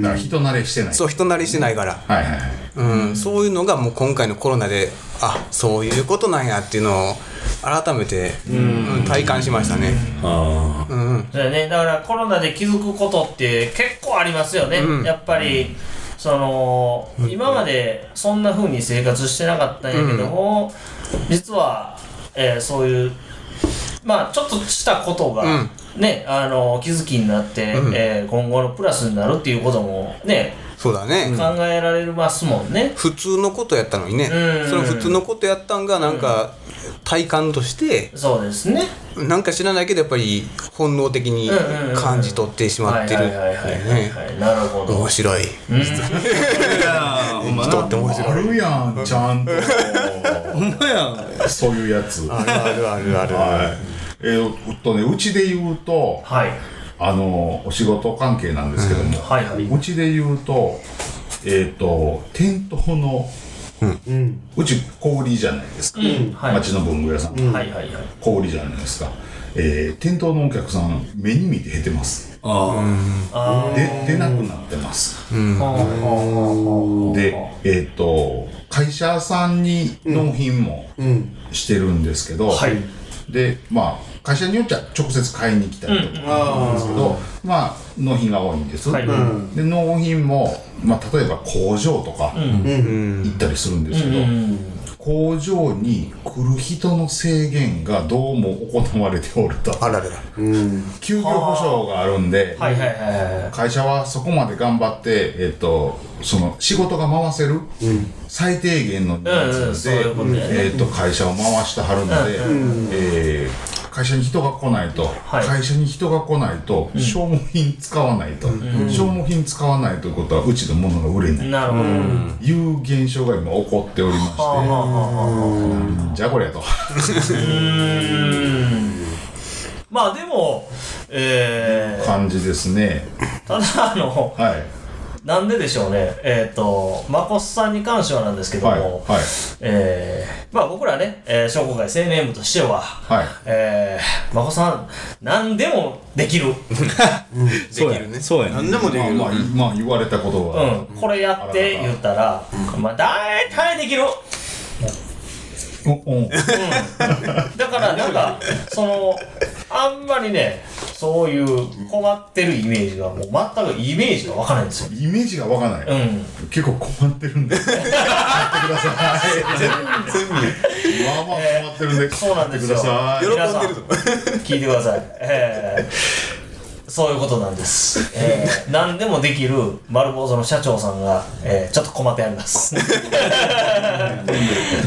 だから人慣れしてない。そう人慣れしてないから、はいはいはい。うん、そういうのがもう今回のコロナであそういうことなんやっていうのを改めて、うん。体感しましたね。あうんうん。そうやね、だからコロナで気づくことって結構ありますよね、うん。やっぱりその今までそんな風に生活してなかったんやけども、実は、えーそういうまあちょっとしたことが、ねあの気づきになって、うん。えー今後のプラスになるっていうこともねそうだね、考えられますもんね。普通のことやったのにね、うん。その普通のことやったんがなんか体感としてそうですね。なんか知らないけどやっぱり本能的に感じ取ってしまってるなるほど。面白い。人って面白い。あるやんちゃんと。ほんまやそういうやつ。あるあるあるある。はいえー、っとねうちで言うとはい。あのお仕事関係なんですけども、はいはい。うちで言うとえーっと店頭のうん。うち小売りじゃないですか、うん。はい。町の文具屋さん、はいはいはい。小売りじゃないですか、えー、店頭のお客さん目に見て減ってます。ああで出なくなってます。うん。でえーっと会社さんに納品もうん。してるんですけど、はい。でまあ会社によっちゃ直接買いに来たりとかなんですけど、まあ納品が多いんです、はい。うん。で納品も、まあ、例えば工場とかうん。うん。行ったりするんですけど、うん。工場に来る人の制限がどうも行われておると。あららら。うん。休業保障があるんで、はいはいはいはい。会社はそこまで頑張って、えっとその仕事が回せる、最低限の人うんうん数で、えっと会社を回してはるので、えー会社に人が来ないと、はい。会社に人が来ないと、消耗品使わないと、消耗品使わないということはうちのものが売れない、なるほど。いう現象が今起こっておりまして、じゃこりゃと。まあでも、えー、感じですね。ただあの、はい。なんででしょうね、えっ、と、まこっさんに関してはなんですけども、はい。はい。えー、まあ僕らね、えー、商工会青年部としては、はい。えー、まこさん、何でもできる。そうやできるねそうや何でもできるまあ、まあ、まあ、言われたことうは。ん、これやって言ったら、まあ大体できる。おおだからなんか、その、あんまりね、そういう困ってるイメージがもう全くイメージがわからないんですよ。イメージがわかんない。うん。結構困ってるんで。買ってください。全部。まあまあ困ってるんで。そうなんですよ。喜んでるぞ聞いてください。えーそういうことなんです。えー、何でもできる丸坊主の社長さんが、えー、ちょっと困ってやります。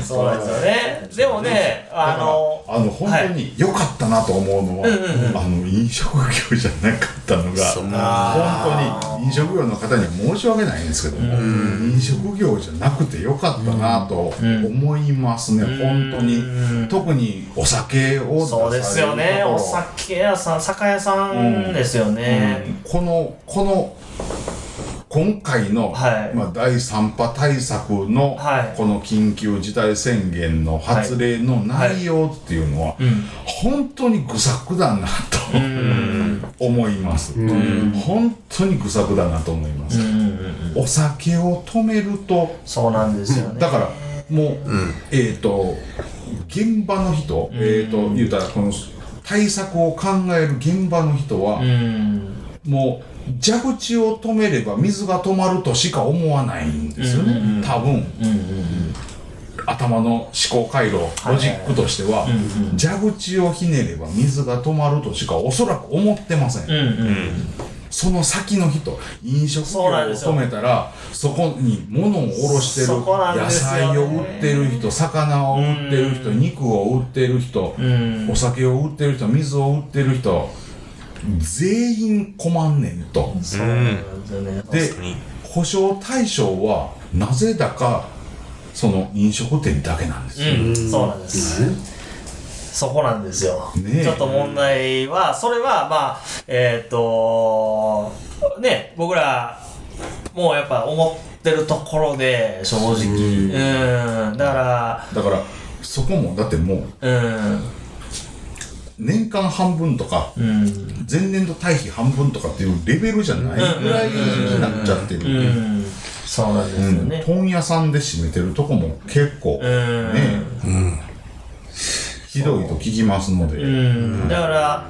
そうなんですよね。でもね、あの、あの本当に良かったなと思うのは、あの飲食業じゃなかったのが本当に飲食業の方には申し訳ないんですけども、飲食業じゃなくて良かったなと思いますね、本当に。特にお酒を出されるそうですよね。お酒屋さん、酒屋さんですよね。このこの今回の、はい。まあ、第3波対策の、はい。この緊急事態宣言の発令の内容っていうのは、うん。本当に愚策だなと、うん。思います、本当に愚策だなと思います、お酒を止めると。そうなんですよね。だからもう、えっ、と現場の人、えっ、と言うたらこの対策を考える現場の人は、うん。もう蛇口を止めれば水が止まるとしか思わないんですよね、多分、頭の思考回路ロジックとしては、蛇口をひねれば水が止まるとしかおそらく思ってませんその先の人飲食業を止めたらそこに物を卸してるそこなん野菜を売ってる人魚を売ってる人肉を売ってる人うん。お酒を売ってる人水を売ってる人全員困んねんと。そうなんですよね。で保証対象はなぜだかその飲食店だけなんですよ、うん。そうなんですそこなんですよ、ねえ。ちょっと問題はそれはまあえっ、とね僕らもうやっぱ思ってるところで正直。うん。だかだからそこもだってもうらうん。年間半分とかうん前年度対比半分とかっていうレベルじゃないぐらいになっちゃってる、うん。そうなんですようん。ね問屋さんで閉めてるとこも結構うん。ね、ひどいと聞きますので、うん。だから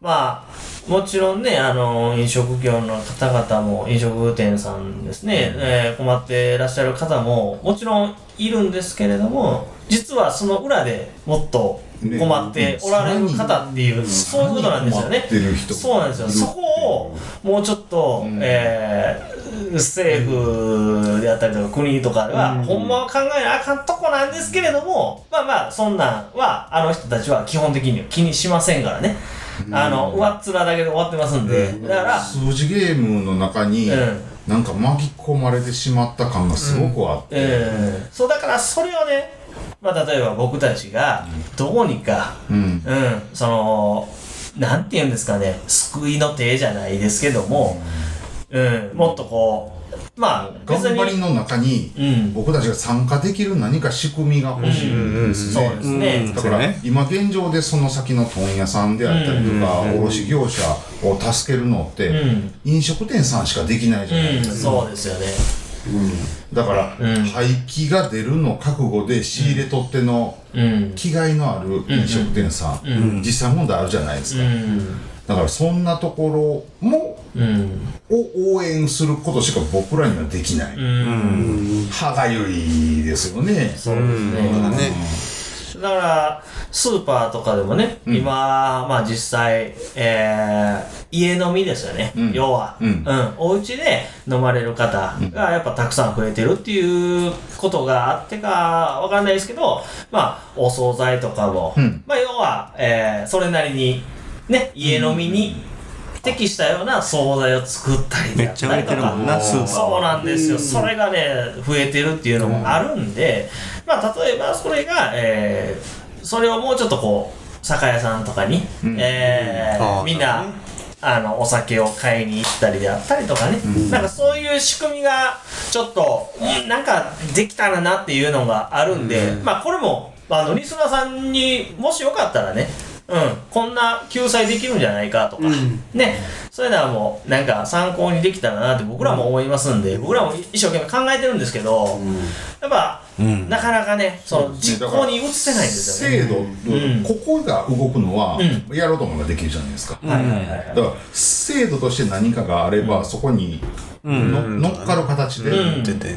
まあもちろんねあの飲食業の方々も飲食店さんですね、えー困ってらっしゃる方ももちろんいるんですけれども実はその裏でもっと困っておられる方っていう、そういうことなんですよね。困ってる人。そうなんですよ。そこをもうちょっと、えー政府であったりとか国とかでは、ほんまは考えなあかんとこなんですけれどもまあまあそんなんはあの人たちは基本的には気にしませんからね、あの上っ面だけで終わってますんで、だから数字ゲームの中に、うん。なんか巻き込まれてしまった感がすごくあって、えーそうだからそれをね、まあ、例えば僕たちがどうにか、うん。うん、そのなんて言うんですかね救いの手じゃないですけども、うん、もっとこうまあ別に頑張りの中に、うん。僕たちが参加できる何か仕組みが欲しいんですね、そうですね、うん。だから、今現状でその先の問屋さんであったりとか、卸業者を助けるのって、うん。飲食店さんしかできないじゃないうん、ですか、そうですよねだから、うん。廃棄が出るの覚悟で仕入れ取ってのうん。気概のある飲食店さん、実際問題あるじゃないですか、うん。だからそんなところもうん。を応援することしか僕らにはできない、うん。歯がゆいですよね。そうですね。ねだからスーパーとかでもね、今まあ実際、えー家飲みですよね、うん。要は、うん。お家で飲まれる方がやっぱたくさん増えてるっていうことがあってかわかんないですけどまあお惣菜とかも、うん。まあ要は、えーそれなりにね家飲みに適したような惣菜を作ったりめっだったりとか。そうなんですよ。それがね、増えてるっていうのもあるんで、まあ、例えばそれが、えーそれをもうちょっとこう、酒屋さんとかに、えーあーみんな、あの、お酒を買いに行ったりであったりとかね、なんかそういう仕組みが、ちょっと、うんなんかできたらなっていうのがあるんで、まあ、これも、あの、リスナーさんにもしよかったらね、うん、こんな救済できるんじゃないかとか、ね、そういうのはもうなんか参考にできたらなって僕らも思いますんで、僕らも一生懸命考えてるんですけど、やっぱ、ん。なかなかね、その実行に移せないんですよね。制度、ん。ここが動くのは、うやろうと思えばできるじゃないですか、はいはいはいはい。だから制度として何かがあれば、そこにの乗っかる形でうん。出てね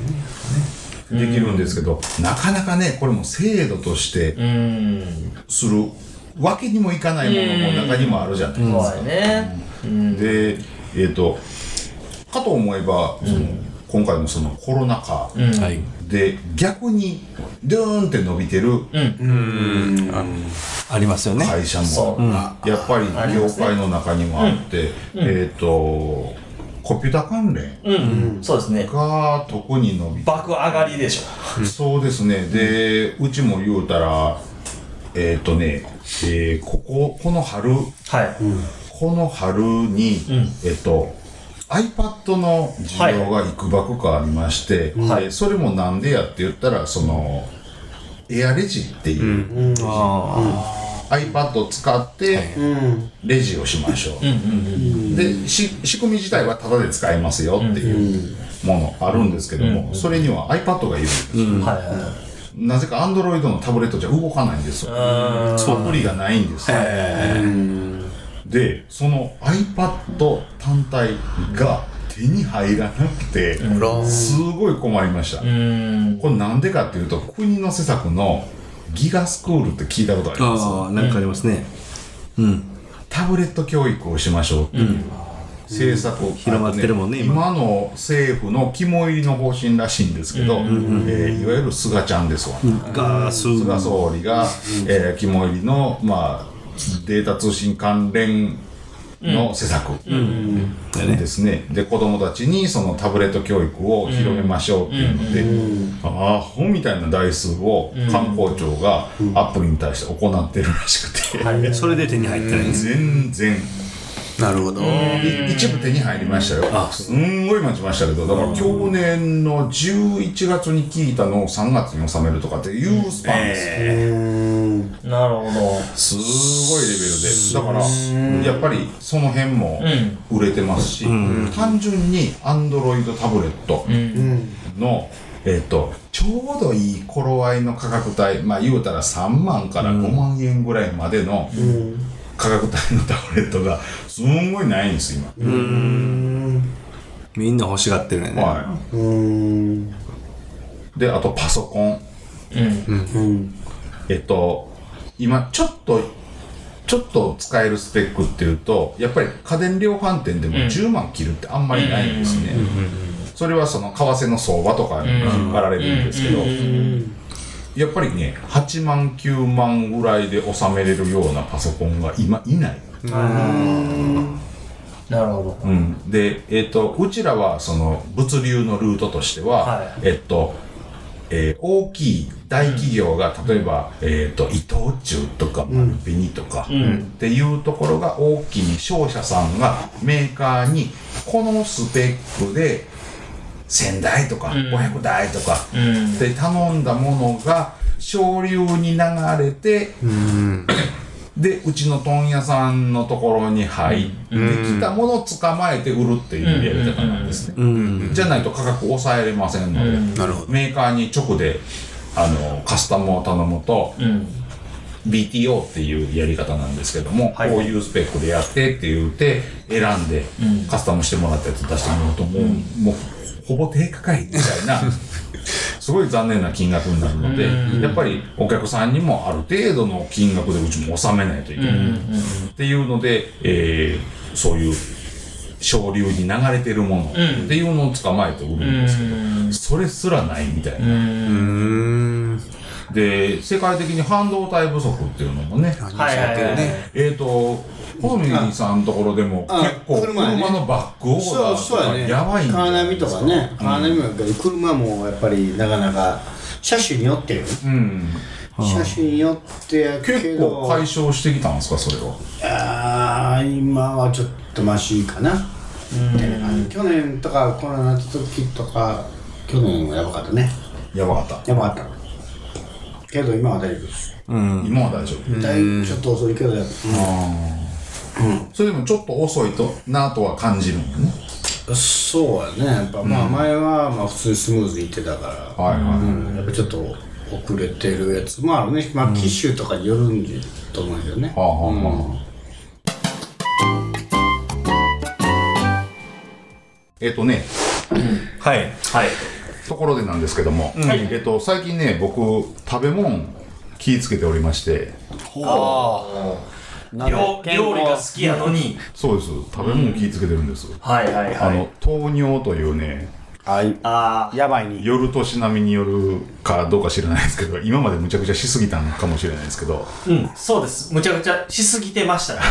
できるんですけど、なかなかねこれも制度としてうん。するわけにもいかないものも中にもあるじゃないですか、ね。うん。でえっ、とかと思えばその、今回のそのコロナ禍で逆にドゥーンって伸びてるうん。ありますよね。会社も、やっぱり業界の中にもあって、えっ、とコンピューター関連うん。そうですね。が特に伸びて爆上がりでしょ。そうですね。でうちも言うたらえっ、とね、えーこここの春。はい。この春に、えっと iPad の需要がいくばくかありまして、はい。えーそれもなんでやって言ったらそのエアレジっていう、あ iPad を使ってうん。レジをしましょう、うんうんうん。でし仕組み自体はタダで使えますよっていうものあるんですけども、それには iPad がいるんですよ、はいはい。はい。なぜか Android のタブレットじゃ動かないんですよ。うんアプリがないんですよ。でその iPad 単体が手に入らなくて、すごい困りました、うん。これなんでかっていうと国の施策のギガスクールって聞いたことあります？ああなんかありますね。うん。タブレット教育をしましょうっていう政策、広まってるもんね今。今今の政府の肝入りの方針らしいんですけど、えーいわゆる菅ちゃんですわ、ガース菅総理が、えー肝入りの、まあ、データ通信関連の施策ですね、で子供たちにそのタブレット教育を広めましょうっていうので、アホみたいな台数を観光庁がアップルに対して行ってるらしくて、それで手に入ってないんです。全然。なるほど。い一部手に入りましたよ。すんごい待ちましたけどだから去年の11月に聞いたのを3月に収めるとかっていうスパンです。よ、なるほど。すごいレベルで。だからやっぱりその辺も売れてますし、単純にアンドロイドタブレットの、えっとちょうどいい頃合いの価格帯まあ言うたら3万から5万円ぐらいまでの価格帯のタブレットがすんごいないんです今、みんな欲しがってるね。はい。であとパソコン。えっと今ちょっとちょっと使えるスペックっていうとやっぱり家電量販店でも10万切るってあんまりないんですね、それはその為替の相場とかに引っ張られるんですけど、やっぱりね8万9万ぐらいで収めれるようなパソコンが今いない、なるほど。うん、で、えっとうちらはその物流のルートとしては、はい。えっとえー大きい大企業が、例えば、えっと伊藤忠とかマルペニとか、っていうところが大きい商社さんがメーカーにこのスペックで1000台とか500台とか。って頼んだものが省流に流れて、でうちの問屋さんのところに入ってきたものを捕まえて売るっていうやり方なんですね。じゃないと価格抑えれませんので、なるほど。メーカーに直であのカスタムを頼むと、BTO っていうやり方なんですけども、はい。こういうスペックでやってって言って選んで、カスタムしてもらったやつ出してもらうともう,、もうほぼ低価格みたいな。すごい残念な金額になるので、やっぱりお客さんにもある程度の金額でうちも納めないといけない、っていうので、えーそういう省流に流れてるものっていうのを捕まえて売るんですけど、それすらないみたいな。で世界的に半導体不足っていうのもね、はいはいはい。えーとコミーさんのところでもあ結構車のバックオーダーとやばいんカーナビとかねカーナビもやけど車もやっぱりなかなか車種によってようん。車種によってやけ結ど構解消してきたんですかそれは？あー今はちょっとマシかな。って感じ去年とかコロナの時とか去年はやばかったね。やばかった。やばかった。けど今は大丈夫です。今は大丈夫、だいちょっと遅いけどやっそれでもちょっと遅いとなとは感じるんだね。ぱそうやね。やっぱまあ前はまあ普通にスムーズにいってたから。はいはい、うんやっぱちょっと遅れてるやつもあるね。まあ機種とかによるんじゃと思うけどね。はあはあはあ。えっとね。はい。はい。ところでなんですけども、えっと最近ね僕食べ物気ぃつけておりまして。料料理が好きやのに。そうです。食べ物気ぃつけてるんです、はいはいはい。あの糖尿というねあい。あやばいに夜年並みによるかどうか知らないですけど今までむちゃくちゃしすぎたのかもしれないですけど。ーうん。そうです。むちゃくちゃしすぎてました。ね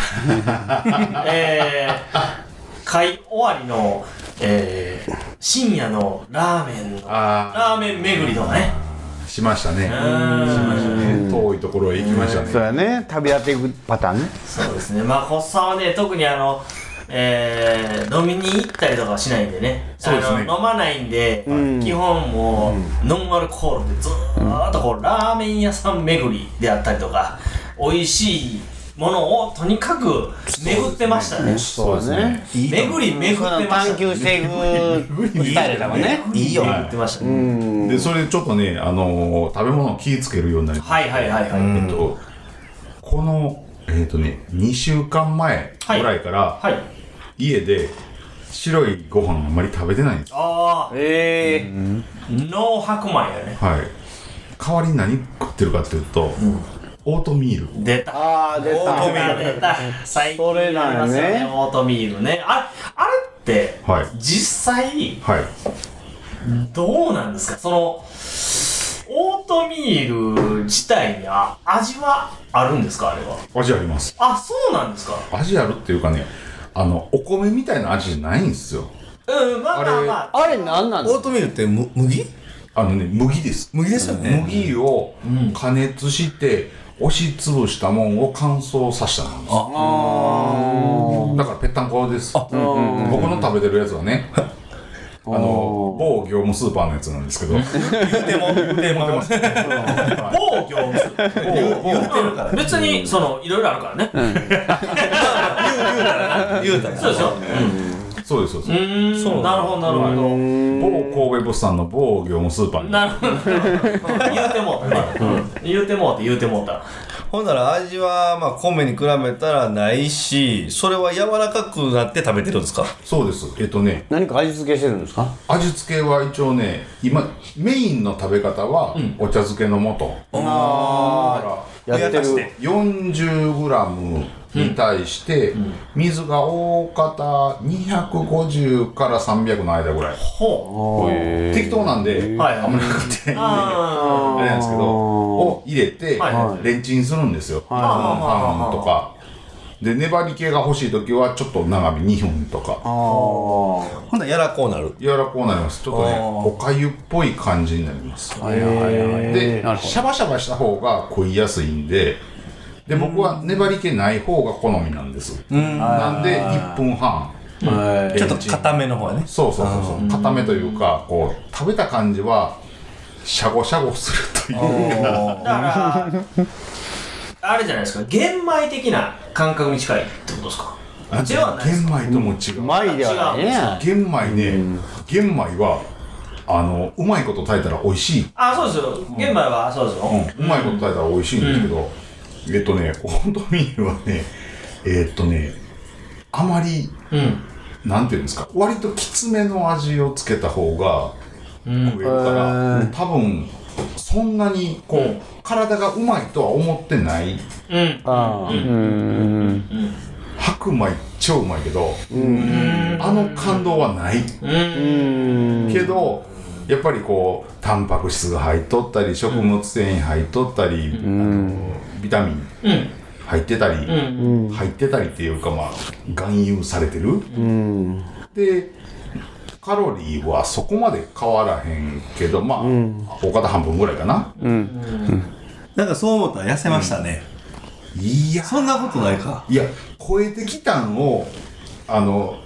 えー、会終わりのえー、深夜のラーメンのあラーメン巡りとかね。あしましたね。しうん。ましたね。遠いところへ行きましたね。そうやね。旅立っていくパターンね。そうですね。まあ発作はね特にあのえー、飲みに行ったりとかはしないんでね。そうですね。あの飲まないんで、基本もう、ノンアルコールでずーっとこうラーメン屋さん巡りであったりとか美味しいものをとにかく巡ってましたね。そうですね。巡り巡ってました探求していくスタイルだもんねいいよ言ってましたね、でそれでちょっとね、あのー食べ物を気ぃつけるようになりました。はいはいはいはい、えっと、この、えっとね、2週間前ぐらいから、はい。家で白いご飯あんまり食べてないんです。ああええノー白米やね。はい。代わりに何食ってるかっていうと、オートミール。出た。ああ出オートミーたル。出た最近それなんやねありますよね。オートミールね。あれあれってはい。実際はい。どうなんですか？そのオートミール自体には味はあるんですか？あれは。味あります。あそうなんですか？味あるっていうかねあのお米みたいな味じゃないんですよ。うんまあまあまあ。あれなんなんですか？オートミールってむ麦？あのね麦です。麦ですよね。麦を加熱して押しつぶしたもんを乾燥させたもんです。だからぺったんこです。僕の食べてるやつはね あの某業務スーパーのやつなんですけど。言うても。言うても某業務言うてるから。別にそのいろいろあるからね。言うたらそうですよそうですそうです。そうなるほどなるほど。某神戸物産の某業務スーパーにな。るほど。言うてもうたね言うてもうて言うてもうた。ほんなら味はまあ米に比べたらないしそれは柔らかくなって食べてるんですか？そうです。えっとね。何か味付けしてるんですか？味付けは一応ね今メインの食べ方はお茶漬けの素、ああやってる。40g に対して水が大方250から300の間ぐらい。ほ適当なんではいあんまりかけてうああれなんですけどを入れてはレンチンするんですよ、い。半分とか。で粘り気が欲しい時はちょっと長め2分とか。あほんなら柔らこうなる。柔らかくなります。ちょっとねおかゆっぽい感じになります。あはいはいはいはい。でシャバシャバした方が食いやすいんでで僕は粘り気ない方が好みなんです。なんで1分半。どはい。ちょっと固めの方やね。そうそうそうそう。固めというかこう食べた感じはシャゴシャゴするという。かだからあれじゃないですか。玄米的な感覚に近いってことですか？あでは玄米とも違う、うまいではな玄米ね、玄米はあのうまいこと炊いたら美味しい、あそうですよ。玄米はそうですよ。うん、うまいこと炊いたら美味しいんですけど、えっとねオートミールはねえっとねあまりうん。なんていうんですか割ときつめの味をつけた方が食えるから、うん多分そんなにこう、うん。体がうまいとは思ってない。うん。ああうん。白米超うまいけど、うん。あの感動はない。けど、やっぱりこうタンパク質が入っとったり食物繊維入っとったり、あのビタミンうん入ってたり、うん。入ってたりっていうかまあ含有されてる。うん。でカロリーはそこまで変わらへんけどまあ、大方半分ぐらいかな、なんかそう思ったら痩せましたね、いや。そんなことないか。いや超えてきたんをあの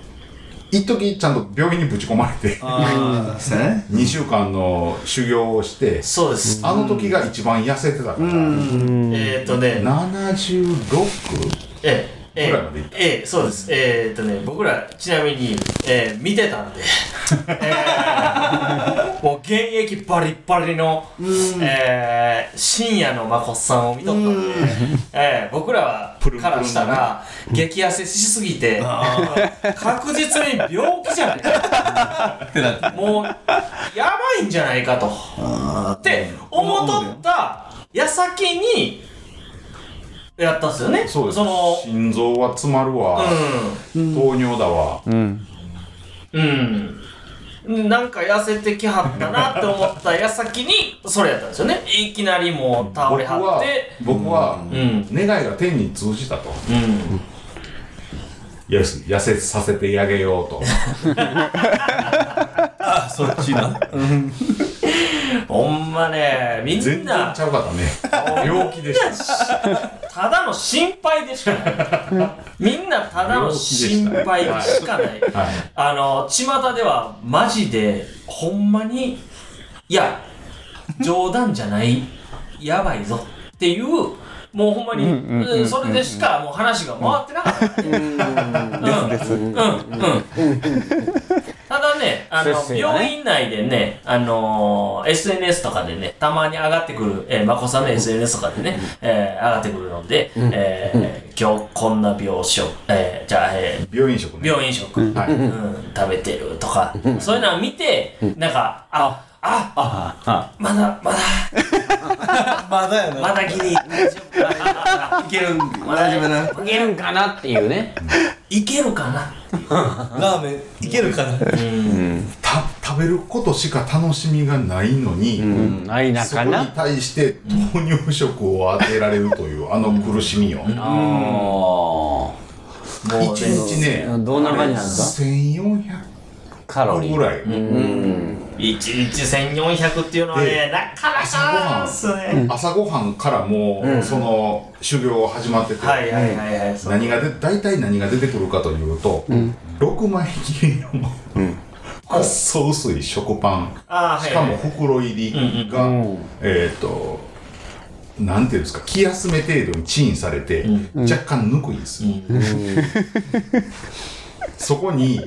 一時ちゃんと病院にぶち込まれて。ああそうやね。2週間の修行をしてそうです。あの時が一番痩せてたから、えーっとね。76? ええええ。えそうです。えーっとね僕らちなみにえー見てたんで。えーもう現役バリッバリのえー深夜のまこっさんを見とったんで。えー僕らはからしたら激痩せしすぎて確実に病気じゃないかもうやばいんじゃないかと。って思っとった矢先にやったっすよね。そうです。その心臓は詰まるわ、糖尿だわ、うん。うん。なんか痩せてきはったなって思った矢先にそれやったんですよね。いきなりもう倒れはって。僕は、うん。願いが天に通じたと。うん。よし痩せさせてあげようと。あそっちな ほんまねみん全然なちゃうかったね。病気でした。ただの心配でしかない。みんなただの心配でしかない。はい。あの巷ではマジでほんまにいや冗談じゃないやばいぞっていうもうほんまに、うんそれでしかもう話が回ってなかった、う。ん、ですです。うんうん。ただね、あの、病院内でね、あのー SNS とかでね、たまに上がってくる、えー、まこさんの SNS とかでね、えー上がってくるので、えー今日こんな病床、えーじゃあ、えー病院食ね。病院食、はいうん、食べてるとか、そういうのを見て、なんか、あ、あ、あまだ、まだ、まだやな。まだギリ。いける、まだ大丈夫ないけるんかなっていうね。いけるかな。ラーメンいけるかな。た食べることしか楽しみがないのに、うん。ないな。そこに対して糖尿食を当てられるというあの苦しみを、あもう一日ね。どんな感じなんです1400カロリー。個ぐらい、1日1400っていうのはねで、なかなかですね。朝ごはん。からもう、その修行始まってて、はいはいはいはい。そう。何がで大体何が出てくるかというと、6枚切りの、くっそ薄い食パン。あーしかもはい。はい袋入りが、えっ、となんていうんですか気休め程度にチンされて、若干ぬくいんですよ、そこに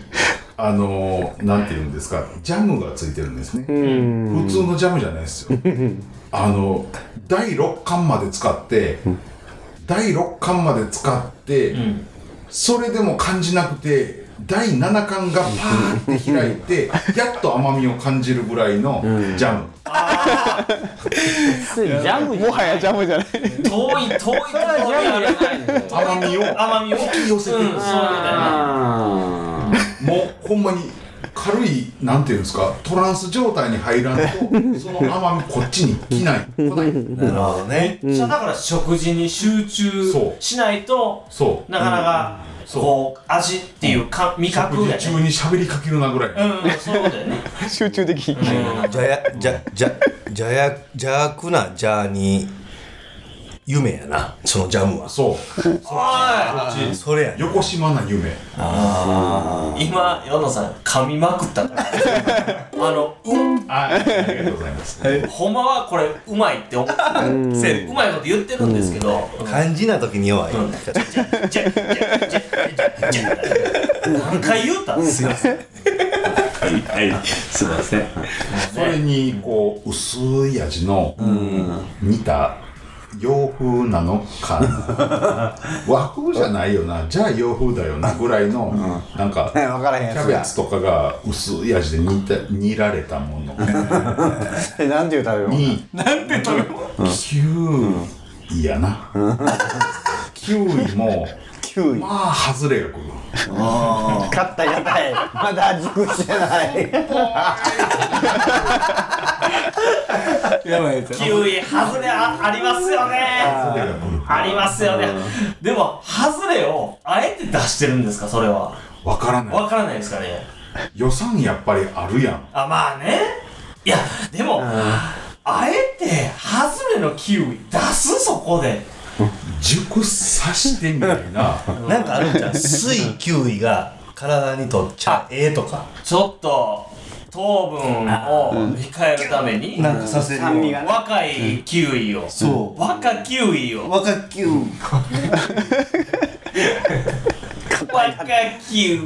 あのーなんていうんですかジャムがついてるんですね。普通のジャムじゃないですよ。あの第6巻まで使って、第6巻まで使って、それでも感じなくて第7巻がパーって開いて やっと甘みを感じるぐらいのジャム、ジャム。もはやジャムじゃない。遠い遠いところに甘みを。甘みを引き寄せてる。ん。ですよ、あもうほんまに軽いなんていうんですかトランス状態に入らんと その甘みこっちに来ない。来ないなるほどね。めっちゃだから食事に集中しないとそう。なかなかこう味っていうか味覚食が中に喋りかけるなぐらい、うんそうだよね。集中できん。じゃやじゃじゃじゃや邪悪なじゃに夢やな。そのジャムは。そう。おそれやね。横島な夢。い今世野さん噛みまくったから あのうあありがとうございます。ほんまはこれうまいって思うせやねうまいこと言ってるんですけど、うん。漢字な時に弱い、うん。じゃじゃじゃじゃじゃじゃ何回言うたんすいませんはいすいませんそれにこう薄い味の似た洋風なのかな？和風じゃないよな。じゃあ洋風だよなぐらいのなんか 分からへんキやつや。ャベツとかが薄い味で煮た煮られたもの。えなんていう食べ物？になんて食べ物？キュウイ。やなキウイもキウイまあ外れがくる買ったやたい。まだ熟してない。やばいやつ。キウイ外れあありますよね。外れがくるありますよね。でも外れをあえて出してるんですかそれは。わからない。わからないですかね。予算やっぱりあるやん。あまあね。いやでもあえて外れのキウイ出すそこで熟さしてみたいななんかあるんじゃん水キウイが体にとっちゃええとか。ちょっと糖分を控えるためになんかさせる若いキウイを。そう。若キウイを。若キウイ 若キウイ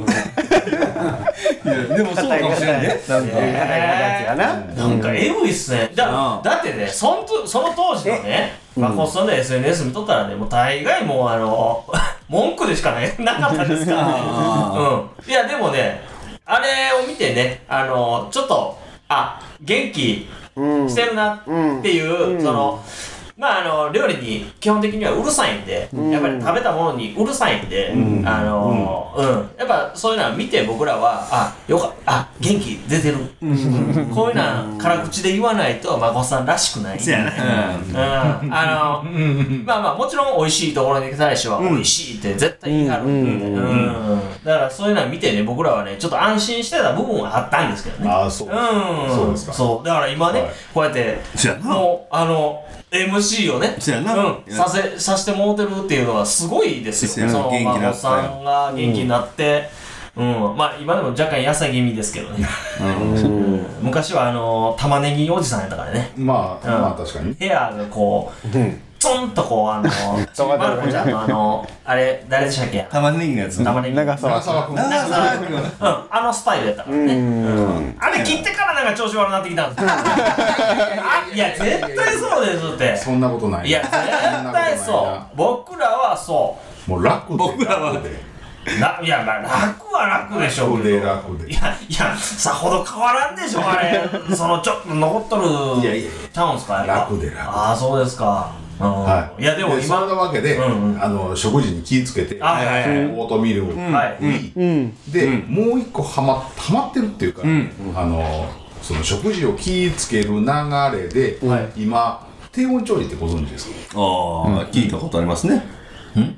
でもそうかもしれんね。なんか。やつやな。なんかエグいっすね。だだってねそのとその当時のねまあこっそり SNS 見とったらねもう大概もうあの 文句でしかない なかったですか。らねうん。いやでもねあれを見てねあのちょっとあ元気してるなっていう、そのまああの料理に基本的にはうるさいんで、やっぱり食べたものにうるさいんで、あのうん、やっぱそういうのは見て僕らはあよかあ元気出てる、こういうのは辛口で言わないと孫さんらしくない。せやな。うん、あの、まあまあもちろん美味しいところに対しては美味しいって絶対言い張るんで、うん。だからそういうのは見てね僕らはねちょっと安心してた部分はあったんですけどね。ああそう。うん。そうですか。そう。だから今ね、はい。こうやってもうあの MC をねそやな。うん、させさせてもうてるっていうのはすごいですよ。その孫さんが元気になって、うん。まあ今でも若干痩せ気味ですけどね、うん。昔はあの玉ねぎおじさんやったからね。まあ、うん。まあ確かに。ヘアがこう、ツツンとこうあのちびまる子ちゃんのあのあれ誰でしたっけ？玉ねぎのやつ。玉ねぎ。長澤君。長澤君。うんあのスタイルやったからね。うん。あれ切ってからなんか調子悪くなってきたんですいや絶対そうですって。そんなことない。いや絶対そう。僕らはそう。もう楽で。僕らは楽でないやまあ楽は楽でしょう楽けど。で楽で。いやいやさほど変わらんでしょあれ。そのちょっと残っとるいやいやちゃうんすかやっぱ楽で楽ああそうですか。うんはい。いやでも今。そんなわけで、うんうん。あの食事に気ぃつけて、あはいはい。はいオートミールはい。に、で、もう一個はまはまってるっていうか、あのその食事を気ぃつける流れで、今低温調理ってご存知ですか？ああ聞いたことありますね。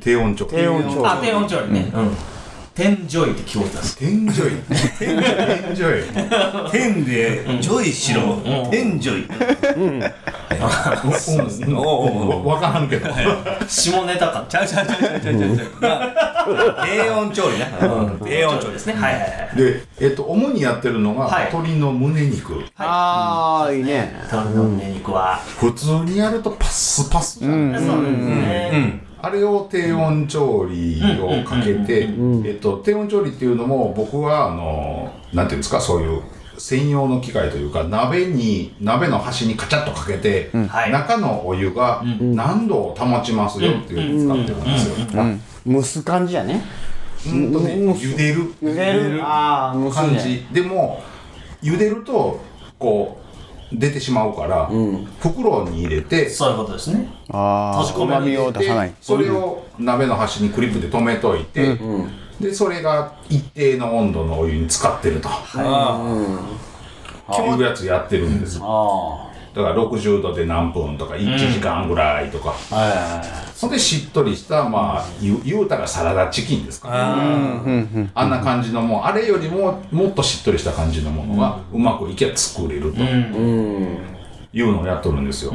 低温調理。低温調理あ天温調理ねうん天ジョイって聞こえたんです。天ジョイ天ジョイ天で。ジョイしろ天ジョイうん。うんわからんけど下ネタかちゃうちゃうちゃうちゃうちゃうちゃう低温調理ね低温調理ですねはいはいはいで、えっと、主にやってるのが、はい鶏の胸肉ああいいね鶏の胸肉は普通にやるとパッスパスじゃんそうですねあれを低温調理をかけて、えっと、低温調理っていうのも僕はあのなんていうんですかそういう専用の機械というか鍋に鍋の端にカチャッとかけて、はい。中のお湯が何度を保ちますよっていうのを使ってるんですよ。蒸す感じやね。うん。とね茹でる。茹でるああ蒸すね。感じ。でも茹でるとこう出てしまうから、袋に入れてそういうことですね。あ閉じ込める。あ旨味を出さない。でそれを鍋の端にクリップで留めといて、でそれが一定の温度のお湯に使ってると、い。うやつやってるんです。あだから60度で何分とか1時間ぐらいとか、あはいはいはい。ほんでしっとりしたまあ言うたらサラダチキンですかね。あんな感じのもうあれよりももっとしっとりした感じのものがうまくいけば作れると。いうのをやっとるんですよ、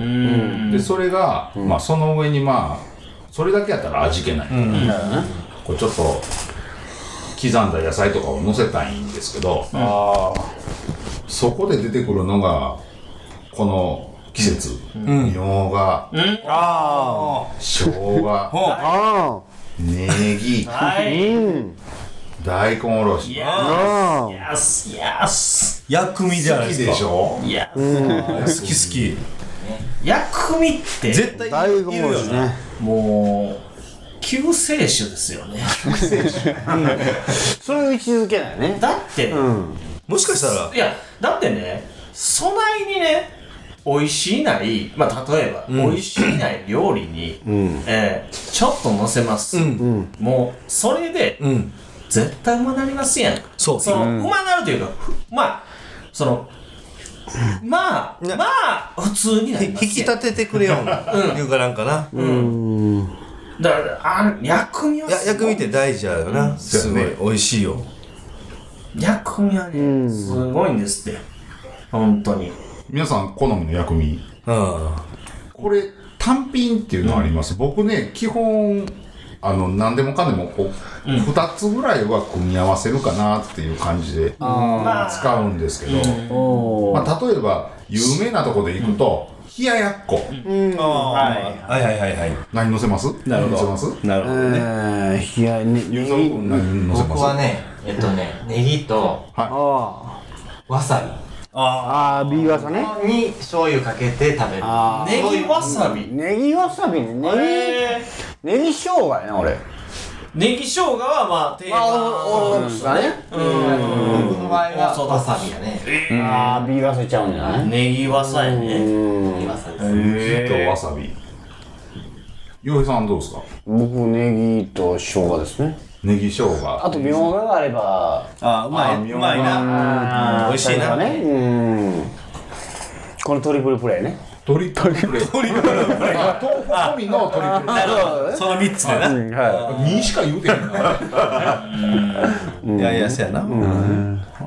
でそれが、まあその上にまあそれだけやったら味気ない。こうちょっと刻んだ野菜とかを乗せたいんですけど、あそこで出てくるのがこの季節、みょうが、あ生姜。あネギ。はい。大根おろし。いやあーやすやす薬味じゃな好きいですか。でしょ？いや好き好き。薬味って。絶対大根おろしね。もう救世主ですよね。そういう位置づけだよね。だって、うん。もしかしたら。いやだってねそないにね美味しいないまあ例えば、美味しいない料理に、えーちょっと乗せます、もうそれで、うん。絶対うまなりますやん。そう。その、うまなるというかふまあそのまあねまあ普通になり引ますやん。き立ててくれよいうかなんかな。だからあ薬味は薬味って大事だよな。すごい。美味しいよ。薬味はねすごいんですって。本当に皆さん好みの薬味。うん。これ単品っていうのあります、僕ね基本あの何でもかんでもこう、2つぐらいは組み合わせるかなっていう感じで使うんですけど、おまあ、例えば有名なとこで行くと、冷ややっこ。はい。はいはいはいはい。何乗せます？なるほど。何乗せます？なるほどね。えーいやねゆうさん君何乗せます僕はねえっとねネギとあわさあああービーガサね。びに醤油かけて食べる。あネギわさび。ネギわさびね。ネギえネギ生姜やな俺。ー、ネギ生姜はまあ定あ番おおだねうん僕の場合はわさびやねああビーガサちゃうんじゃないネギわさやねうんわさびネギとわさび洋平さんどうですか僕ネギと生姜ですねネギ生姜。あとみょうががあれば。あうまあいうまいな。美味しいな。ね。うん。このトリプルプレイね。トリプルプレイ。トリプルプレイ。豆腐込みのトリプルプレイ。その3つでな。うんは2しか言うてへんな。いやいやそうやな。へ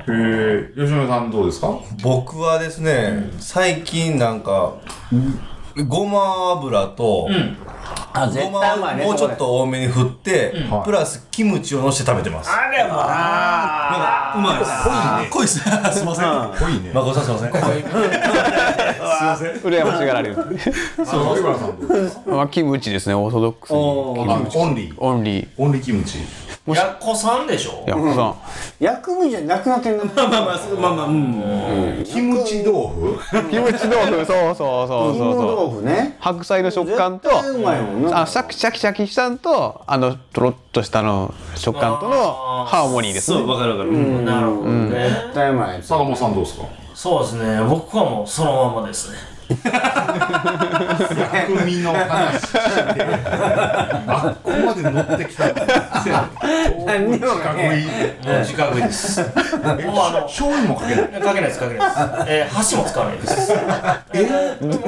え吉野さんどうですか？僕はですね最近なんかごま油とご絶対うままいねをもうちょっと多めに振って、はいプラスキムチをのせて食べてます。あれもなんかうまいです濃いですすいません。濃いねまこさんすい。ません。羨ましがられる。そう上原さんどうですか？まあキムチですね。オーソドックスに。あオンリー。オンリー。オンリーキムチやっこさんでしょ？やっぱさ薬味じゃなくなってんの。まあまあまあまあまあうん。キムチ豆腐？キムチ豆腐。そうそうそうそうそう豆腐ね。白菜の食感と絶対うまいもんな。あシャキシャキシャキしたんとあのとろっとしたの食感とのハーモニーですね。そうわかるわかる、うん。なるほどね、絶対うまい。坂本さんどうですか？そうですね。僕はもうそのままですね薬味の話してあっこまで乗ってきた何にもかっこいいもう自覚ですもうあの醤油もかけないかけないですかけないですえー、箸も使わないですえかもう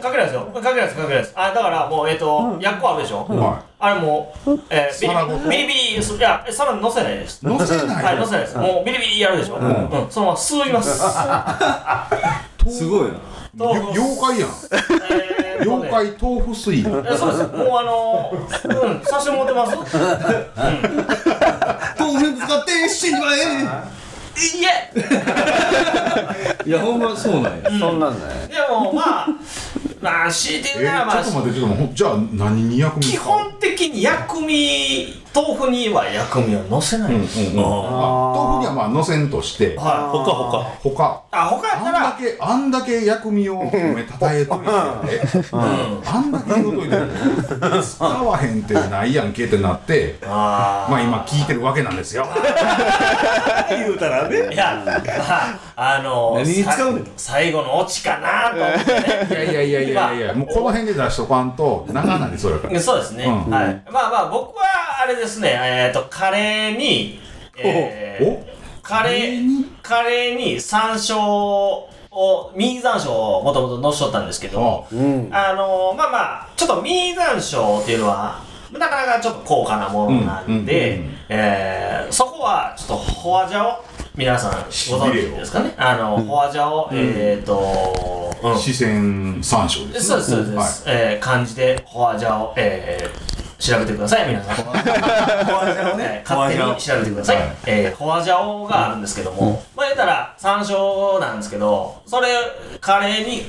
かけない。ですよかけないですかけないですあだからもうえっ、とやっこあるでしょ、はあれもう、えー、ビリビリビリすいやえ皿に乗せないです。乗せないはい乗せないです。もうビリビリやるでしょ、うん。そのまま吸います。すごいな妖怪やん。えー妖怪豆腐水。えそうです。もうあのー、うん差し持ってます。豆腐使って死にまえ。いえ。いやほんまそうなんや。そんなんだねでもまあまあ強いてえ言うならまあちょっと待ってちょっとじゃあ何に薬味基本的に薬味豆腐には薬味は乗せない。です、うんうんうん。あ豆腐にはまあ乗せんとして。はほかほかい他。あ他やったあんだらけあんだけ薬味を褒めたたえといてあんだけ言うといて使わへんってないやんけってなってあまあ今聞いてるわけなんですよ。言うたらね。いやまああの何に使うねんさ最後のオチかなと思って。ねいやいやいやいやいやもうこの辺で出しとかんと長なりそうやから。そうですね、うん。はい。まあまあ僕はあれですね。えっ、とカレーに、えーおカレーカレーに山椒をミー山椒をもともとのしとったんですけどああのまあまあちょっとミー山椒っていうのはなかなかちょっと高価なものなんで、そこはちょっとホワジャオ皆さんご存知ですかね？あの、ホワジャオ、えっ、と、うん。四川山椒ですそうです、そうです。えー漢字でホワジャオ、えー調べてください、皆さん。ホワジャオねえー勝手に調べてください。えワジャオがあるんですけども、まあ言ったら山椒なんですけど、それ、カレーに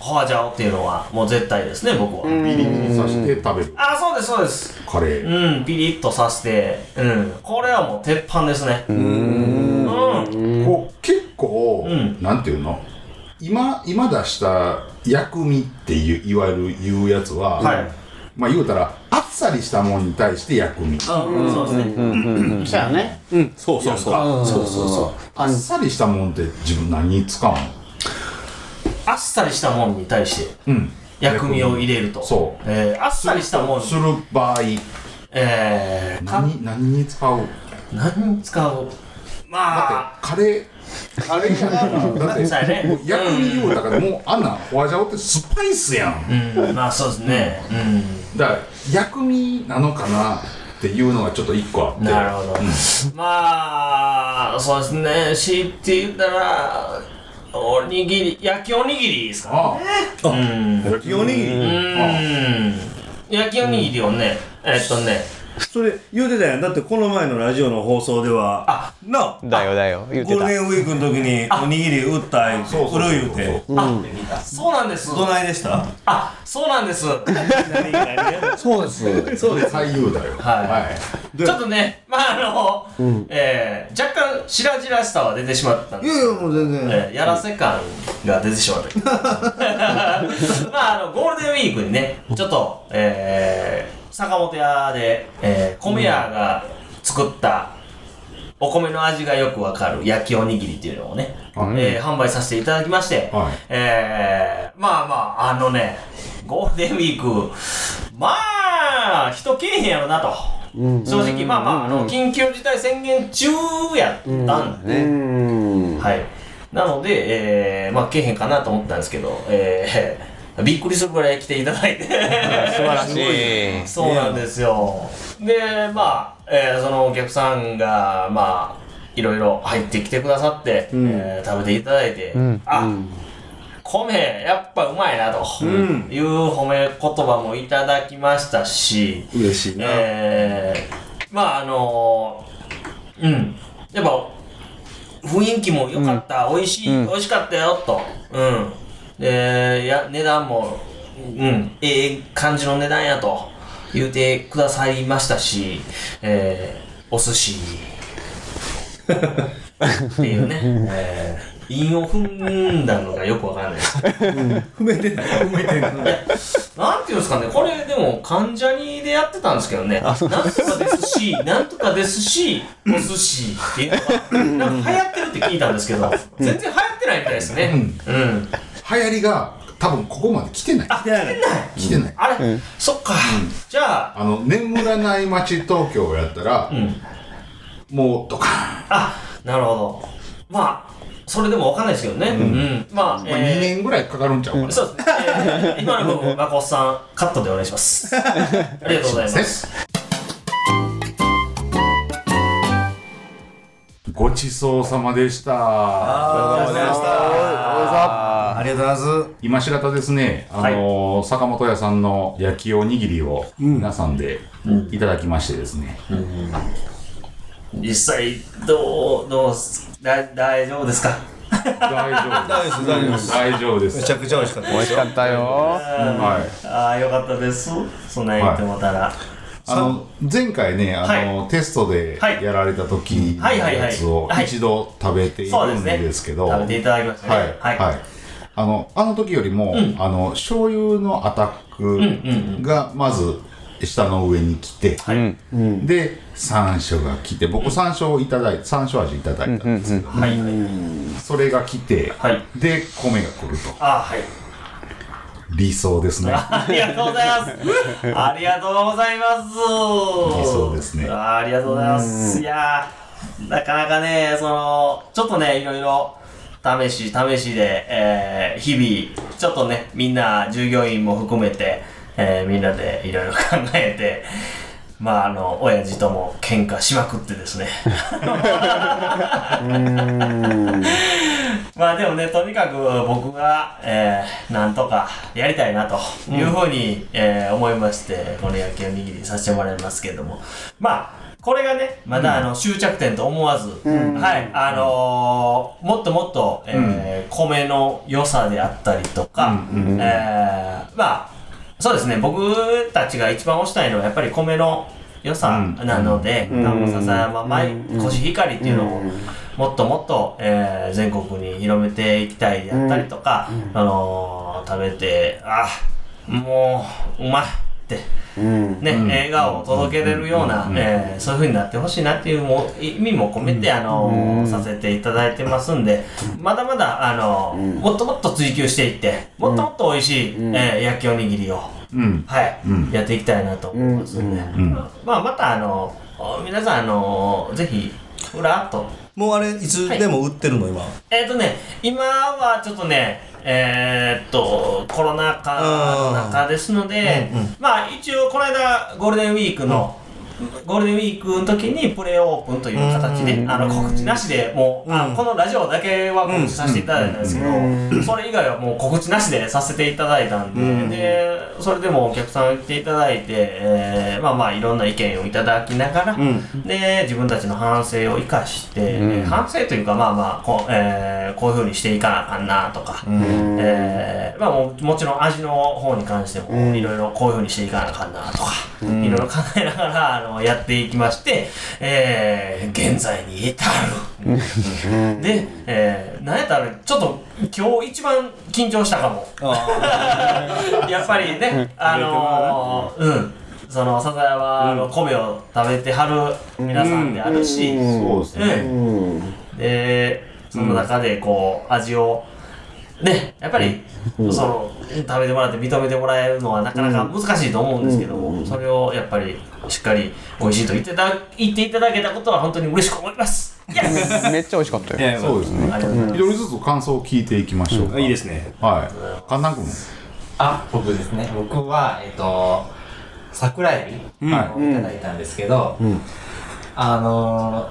ホワジャオっていうのはもう絶対ですね、僕は。ビリビリさして食べるあ、そうです、そうです。カレーうん、ピリッとさせて、うん。これはもう鉄板ですね。うん。こう結構、うんなんていうの？今今出した薬味っていういわゆる言うやつは、はいまあ言うたらあっさりしたもんに対して薬味、うん、そうですね。そうやね。そうそうそう。そうそうそう。あっさりしたもんって自分何に使うのあっさりしたもんに対してうん。薬味を入れると。そう。えーあっさりしたもん。にする場合。えー、か何何に使う？何に使う？まあ。カレー。カレーやからだってもう薬味言うだからもうあんなん。ホワジャオってスパイスやん。うん。まあそうですね。だから薬味なのかなっていうのがちょっと一個あって。うんなるほど、まあそうですね。強いて言ったらおにぎり焼きおにぎりですかあうん。焼きおにぎり。うん。焼きおにぎりをねえっとねそれ言うてたやん。だってこの前のラジオの放送では。あなあだよだよ。言ってた。ゴールデンウィークの時におにぎり売った言うて。言うてあそうなんです。どないでした？あそうなんです。何何そうです。そうです。俳優だよはい。でちょっとねまああの、えー若干白々しさは出てしまったんです。けどもう全然。えーやらせ感が出てしまった。まああのゴールデンウィークにねちょっと、えー坂本屋で、えー米屋が作ったお米の味がよくわかる焼きおにぎりっていうのをね、はい。えー販売させていただきまして、はい。えーまあまああのねゴールデンウィークまあ人けえへんやろなと、正直まあまああの緊急事態宣言中やったんでん。はい。なので、えー、まあ、けえへんかなと思ったんですけど、えー、びっくりするぐらい来ていただいて。素晴らしい。そうなんですよ。で、まあ、えー、そのお客さんが、まあ、いろいろ入ってきてくださって、えー食べていただいて、あ、米やっぱうまいなという褒め言葉もいただきましたし、嬉しいな。えー、まああのうん。やっぱ雰囲気も良かった、美味しい、美味しかったよと。うんでや値段もうん。ええ感じの値段やと言うてくださいましたし、えー、お寿司。っていうね、えー韻を踏んだのがよくわからないです。踏めてない踏めてない。なんていうんですかね、これでも関ジャニでやってたんですけどね、なんとかですし、なんとかですし、お寿司っていうのが、なんか流行ってるって聞いたんですけど、全然流行ってないみたいですね。うん。流行りが多分ここまで来てないあ、来てない。来てないあれ、そっか。じゃあ、あの眠らない街東京やったら、んもうドカーンあ、なるほど。まあ、それでもわかんないですけどね。うん。まあ、まあ、2え年ぐらいかかるんちゃうかな、ー、そうですね。えー今の部分、まこさん、カットでお願いします。ありがとうございます。ごちそうさまでしたありがとうございました。ありがとうございます。今しがたですね、あのー坂本屋さんの焼きおにぎりを皆さんでいただきましてですね、実際、どう、どうす、だ大丈夫ですか？大丈夫大丈夫です、大丈夫です。めすちゃくちゃ美味しかったですよ。かったよ。はい。ああ、よかったです。そんなん言ってもたら。あの前回ねあの、テストではい。やられた時のはい。はい。はい。やつをはい。一度食べているんですね。ですけど、食べていただきましたね。はい、はい、あの、あの時よりも、あの、醤油のアタックがまず下の上に来て、で、山椒が来て、僕山椒をいただいて、山椒味いただいたんですけど。それが来て、はいで、米が来ると。あはい。理想ですね。ありがとうございます。ありがとうございます。理想ですねあありがとうございます。いやー、なかなかね、その、ちょっとね、いろいろ、試し、試しで、えー、日々、ちょっとね、みんな、従業員も含めて、えー、みんなでいろいろ考えて、まあ、あの、親父とも喧嘩しまくってですね。まあでもね、とにかく僕が、えー、なんとかやりたいなというふうに、えー思いまして、この焼きおにぎりさせてもらいますけれども、まあ、これがね、まだあの終着点と思わず、はい、あのーもっともっと、えー米の良さであったりとか、えーまあ、そうですね、僕たちが一番推したいのはやっぱり米の良さなので、南部笹山米、コシヒカリっていうのを、もっともっと、えー全国に広めていきたいであったりとか、あのー食べて、あ、もう、うまいね、笑顔を届けれるような、えーそういう風になってほしいなっていうも意味も込めて、あのーさせていただいてますんで、まだまだ、あのーもっともっと追求していって、もっともっと美味しい、えー焼きおにぎりを、うん。はい、やっていきたいなと思いますんで、まあ、また、あの皆さん、あのぜひ、ふらっと、もうあれ、いつでも売ってるの、今？えっ、とね、今はちょっとね、えーっと、コロナ禍の中ですので、まあ一応この間ゴールデンウィークの、ゴールデンウィークの時にプレオープンという形で、あの告知なしでもう、あこのラジオだけは告知させていただいたんですけど、それ以外はもう告知なしでさせていただいたんで、で、それでもお客さん来ていただいて、えーまあまあいろんな意見をいただきながら、で、自分たちの反省を生かして、えー反省というかまあまあこう、えーこういうふうにしていかなあかんなとか、えーまあももちろん味の方に関してもいろいろこういうふうにしていかなあかんなとか、いろいろ考えながらあのやっていきまして、えー現在に至る。で、えー、なんやったらちょっと今日一番緊張したかも。やっぱりね、あのー、うん。その笹山の米を食べてはる皆さんであるし、そうですね。うんでその中でこう味をねやっぱりその食べてもらって認めてもらえるのはなかなか難しいと思うんですけどもそれをやっぱりしっかり美味しいと言っていただ言っていただけたことは本当に嬉しく思います。めっちゃ美味しかったよいやそうですね。ありがとうございます一人ずつ感想を聞いていきましょうか。いいですね。はい。神田君。あ、僕ですね。僕は、えっと、桜エビはをいただいたんですけど、あの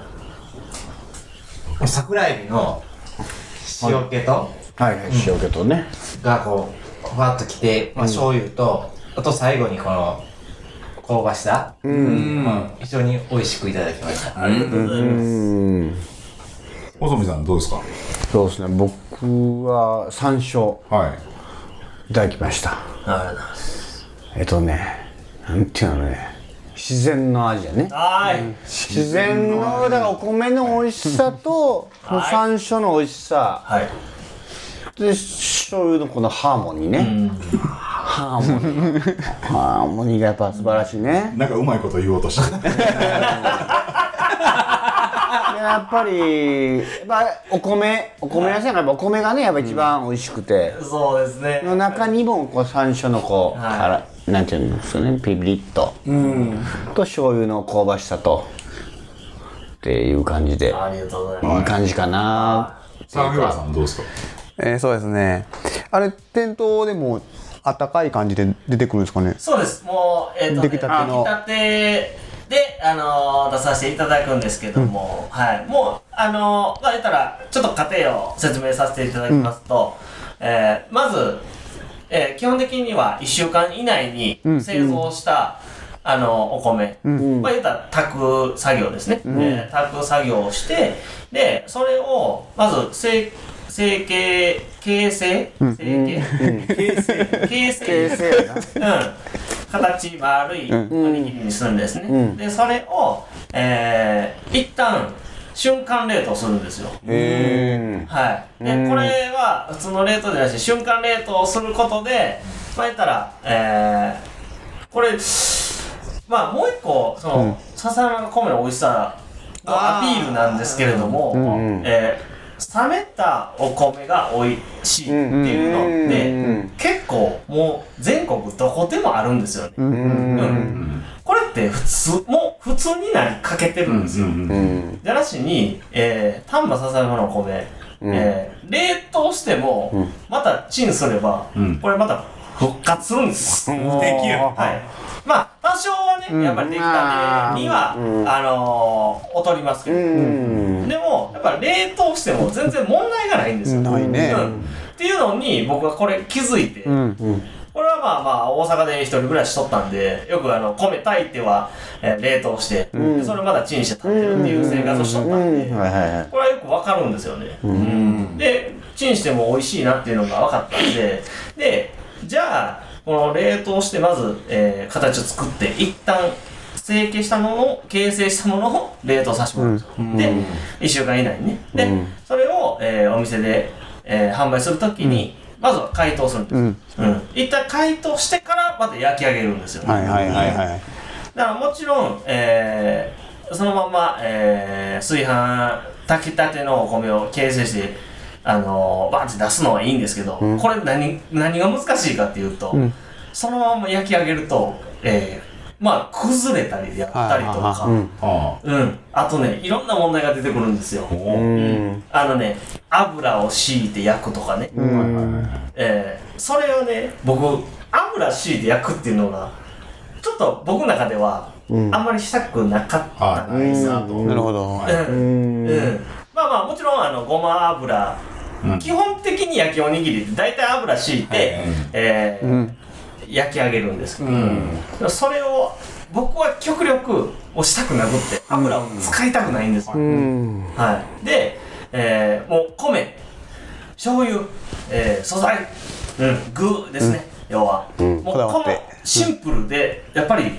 ー、桜エビの塩気と、はいはい塩気とね。がこう、ふわっときて、まあ、醤油と、あと最後にこの、香ばしさ、まあ、非常に美味しくいただきました。ありがとうございます。うん細見さんどうですか？そうですね。僕は山椒。はい。いただきました。ありがとうございます。えっとねなんていうのね。自然の味やね。はーい。自然のだからお米の美味しさとこの山椒の美味しさ。はい。で醤油のこのハーモニーね、ハーモニー。ハーモニーがやっぱ素晴らしいね。なんかうまいこと言おうとして。る やっぱりやっぱお米お米屋さんがやっぱお米がねやっぱ一番美味しくて、そうですね。の中にもこう山椒のこう、はい。からなんていうんですかねピリッと、と醤油の香ばしさと。っていう感じで。ありがとうございます。いい感じかな、さあ、原さんどうですか？えー、そうですね。あれ店頭でもあったかい感じで出てくるんですかね？そうです。もう、えっ、と、ね、出来たての。出来たてで、あのー出させていただくんですけども、はい。もう、あのーまあ、言ったら、ちょっと過程を説明させていただきますと、えーまず、えー基本的には1週間以内に製造した、あのお米、まあ言ったら炊く作業ですね、えー炊く作業をしてでそれをまず成成形形成？成形？形成。形成。形成。やなうん、形丸いおにぎりにするんですね、でそれを、えー、一旦瞬間冷凍するんですよ。へはい、でこれは普通の冷凍じゃなくて瞬間冷凍することでまあ言ったら、えー、これまあもう一個その、笹山の米の美味しさのアピールなんですけれども、えー冷めたお米が美味しいっていうのって、結構もう全国どこでもあるんですよね、うん。これって普通もう普通になりかけてるんですよ、じゃなしに、えー、丹波笹山の米、えー冷凍しても、またチンすれば、ん。これまた復活するんですできる。はい。まあ、多少はね、やっぱり出来たてには、あのー、劣りますけど、うん。でも、やっぱ冷凍しても全然問題がないんですよ。ないね。うん。っていうのに、僕はこれ気づいて、うん。これはまあまあ大阪で一人暮らししとったんでよくあの米炊いては、えー冷凍して、でそれをまたチンして食べるっていう生活をしとったんで、これはよくわかるんですよね、うん。でチンしても美味しいなっていうのが分かったんででじゃあこの冷凍してまず、えー形を作って一旦成形したものを形成したものを冷凍させてもらうん。ですよ、で1週間以内にね。で、それを、えーお店で、えー販売するときに、まずは解凍するんです、うん。うん、一旦解凍してからまた焼き上げるんですよ、はいはいはいはい。だからもちろん、えーそのまま、えー炊飯炊きたてのお米を形成して、あのーバンって出すのはいいんですけど、これ何何が難しいかっていうと、そのまま焼き上げると、えーまあ崩れたりであったりとか、はいはいあうん、あとねいろんな問題が出てくるんですよ。あうん。あのね油を敷いて焼くとかね、えーそれをね僕油敷いて焼くっていうのがちょっと僕の中ではあんまりしたくなかったんですなと。なるほど。うん。うん。まあまあもちろんあのごま油、基本的に焼きおにぎりって大体油敷いて、えー焼き上げるんです。けど、でもそれを僕は極力をしたくなくって油を使いたくないんです。よ、はい、で、えーもう米醤油、えー素材、うん、具ですね、要は、もうこのシンプルでやっぱり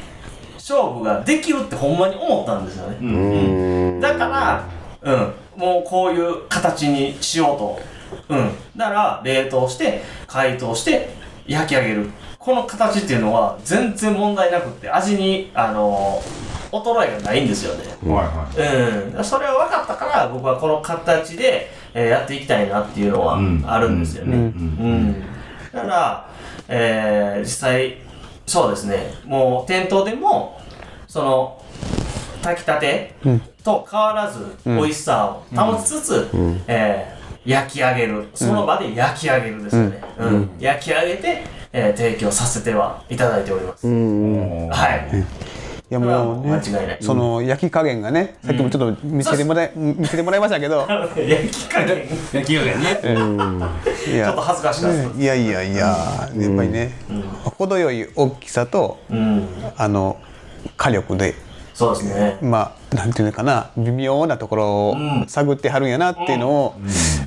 勝負ができるってほんまに思ったんですよね、うん。だから、うん、もうこういう形にしようと、うん、だから冷凍して解凍して焼き上げる。この形っていうのは全然問題なくって味にあの衰えがないんですよね、はいはい。うん、それは分かったから僕はこの形で、えーやっていきたいなっていうのはうん。あるんですよね。うん。だから、えー実際そうですね。もう店頭でもその炊きたてと変わらず美味しさを保ちつつ、えー焼き上げる。その場で焼き上げるですよね、うん。焼き上げて、えー提供させてはいただいております。はい。やそれはもうね間違いない。その焼き加減がねさっきもちょっと見せてもらい見せてもらいましたけど。焼き加減。焼き加減ね。いちょっとや恥ずかしかったです。ねいやいやいや。やっぱりね程よい大きさとうん。あの火力でそうですね。まあなんていうのかな。微妙なところを探ってはるんやなっていうのを、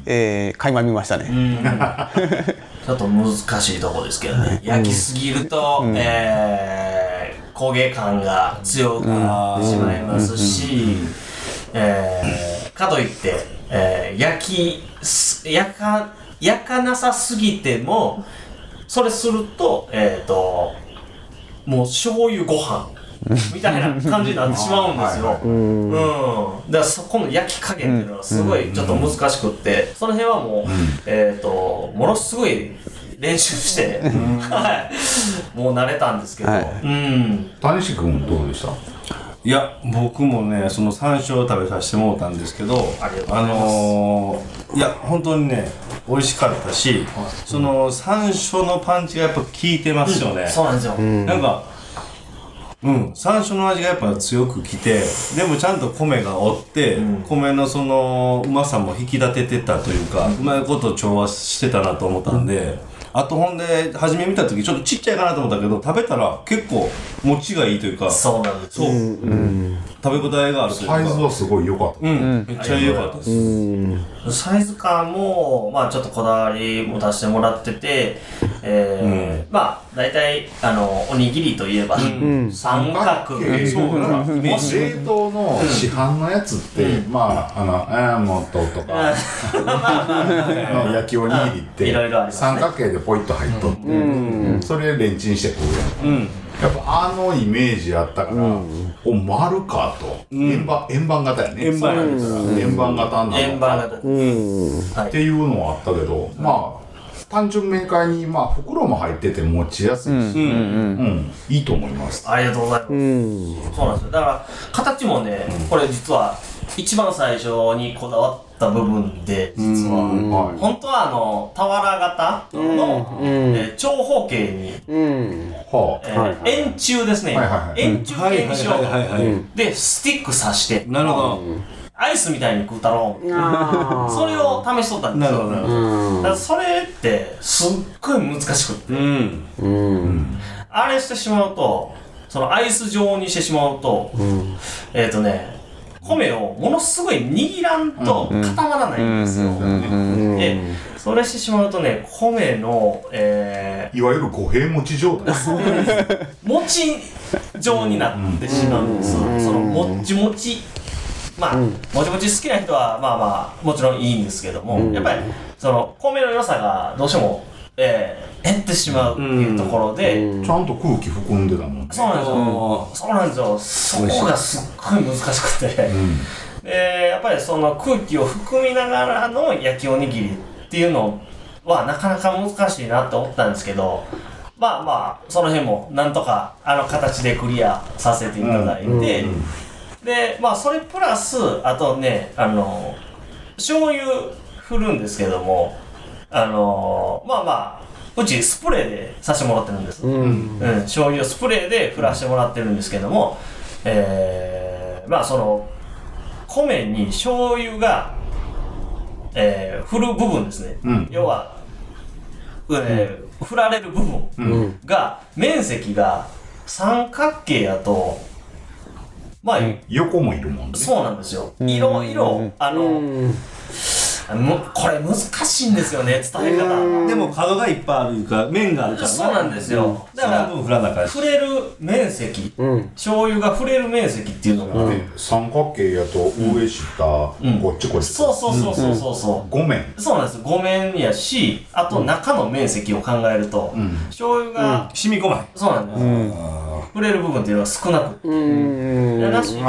えー垣間見ましたね。うん。ちょっと難しいとこですけどね。焼きすぎると、えー焦げ感が強くなってしまいますし、えーかといって、えー焼きす焼か焼かなさすぎてもそれするとえっ、ともう醤油ご飯みたいな感じになってしまうんですよ。うん。だからそこの焼き加減っていうのはすごいちょっと難しくって、その辺はもう、えっ、と、ものすごい練習して、はい。もう慣れたんですけど、はい。うん。谷志君どうでした？いや僕もねその山椒を食べさせてもらったんですけどありがとうございます。のーいや本当にね美味しかったしその山椒のパンチがやっぱ効いてますよね、そうなんですよ。なんかうん。山椒の味がやっぱ強くきてでもちゃんと米がおって、米のそのうまさも引き立ててたというか、うまいこと調和してたなと思ったんで、あとほんで初め見た時ちょっとちっちゃいかなと思ったけど食べたら結構持ちがいいというかそうなんですそう、食べ応えがあるというか。サイズはすごい良かった、うん、めっちゃ良かったです、サイズ感も、まあちょっとこだわりも出してもらってて、えーまあ大体、あの、おにぎりといえば、三角、そうだな冷凍の市販のやつって、まああのアーモンドとか の焼きおにぎりっていろいろありますね。三角形でポイッと入っとって、それレンチンして食うやん、やっぱあのイメージあったから、お丸かと、円盤円盤型やね。円盤。円盤型なのか円盤型。っていうのはあったけど、まあ単純明快にまあ袋も入ってて持ちやすいし、うん。いいと思います。ありがとうございます。そうなんですよ。だから、形もね、これ実は、一番最初にこだわった部分で、実は、はい本当はあの、俵型の、えー長方形に、はえー円柱ですね。はいはいはい。円柱形にしようで、スティック刺して、なるほど、アイスみたいに食うたろう。それを試しとったんですよ。なるほど。なるほどだからそれって、すっごい難しくって。うん。あれしてしまうと、そのアイス状にしてしまうと、えっ、とね、米をものすごい握らんと固まらないんですよ。で、それしてしまうとね、米の、えいわゆる五平持ち状態。ー、餅状になってしまうんです。そのもっちもち。まあ、もちもち好きな人は、まあまあ、もちろんいいんですけども、やっぱり、その、米の良さがどうしても、えー、減ってしまうっていうところで、ちゃんと空気含んでたもんね。そうなんですよ。そうなんですよ。そこがすっごい難しくて。で、やっぱりその空気を含みながらの焼きおにぎりっていうのはなかなか難しいなって思ったんですけど、まあまあ、その辺もなんとかあの形でクリアさせていただいて、で、まあそれプラス、あとね、あの、醤油振るんですけども、あの、まあまあ、うちスプレーでさせてもらってるんです。うん、醤油をスプレーで振らしてもらってるんですけども、えー、まあその米に醤油が、えー、振る部分ですね、ん。要は、えー振られる部分が、面積が三角形やとまあ、横もいるもんね。そうなんですよ。いろいろあの、むこれ難しいんですよね伝え方。でも角がいっぱいあるから面があるからそうなんですよ。だからその分振らなあかんし触れる面積、醤油が触れる面積っていうのが、で三角形やと上下、こっちこっち。そうそうそうそうそうそう、五面。そうなんですごめんやしあと中の面積を考えると、醤油が、染み込まへん。そうなんです、触れる部分っていうのは少なくて、でなしに、え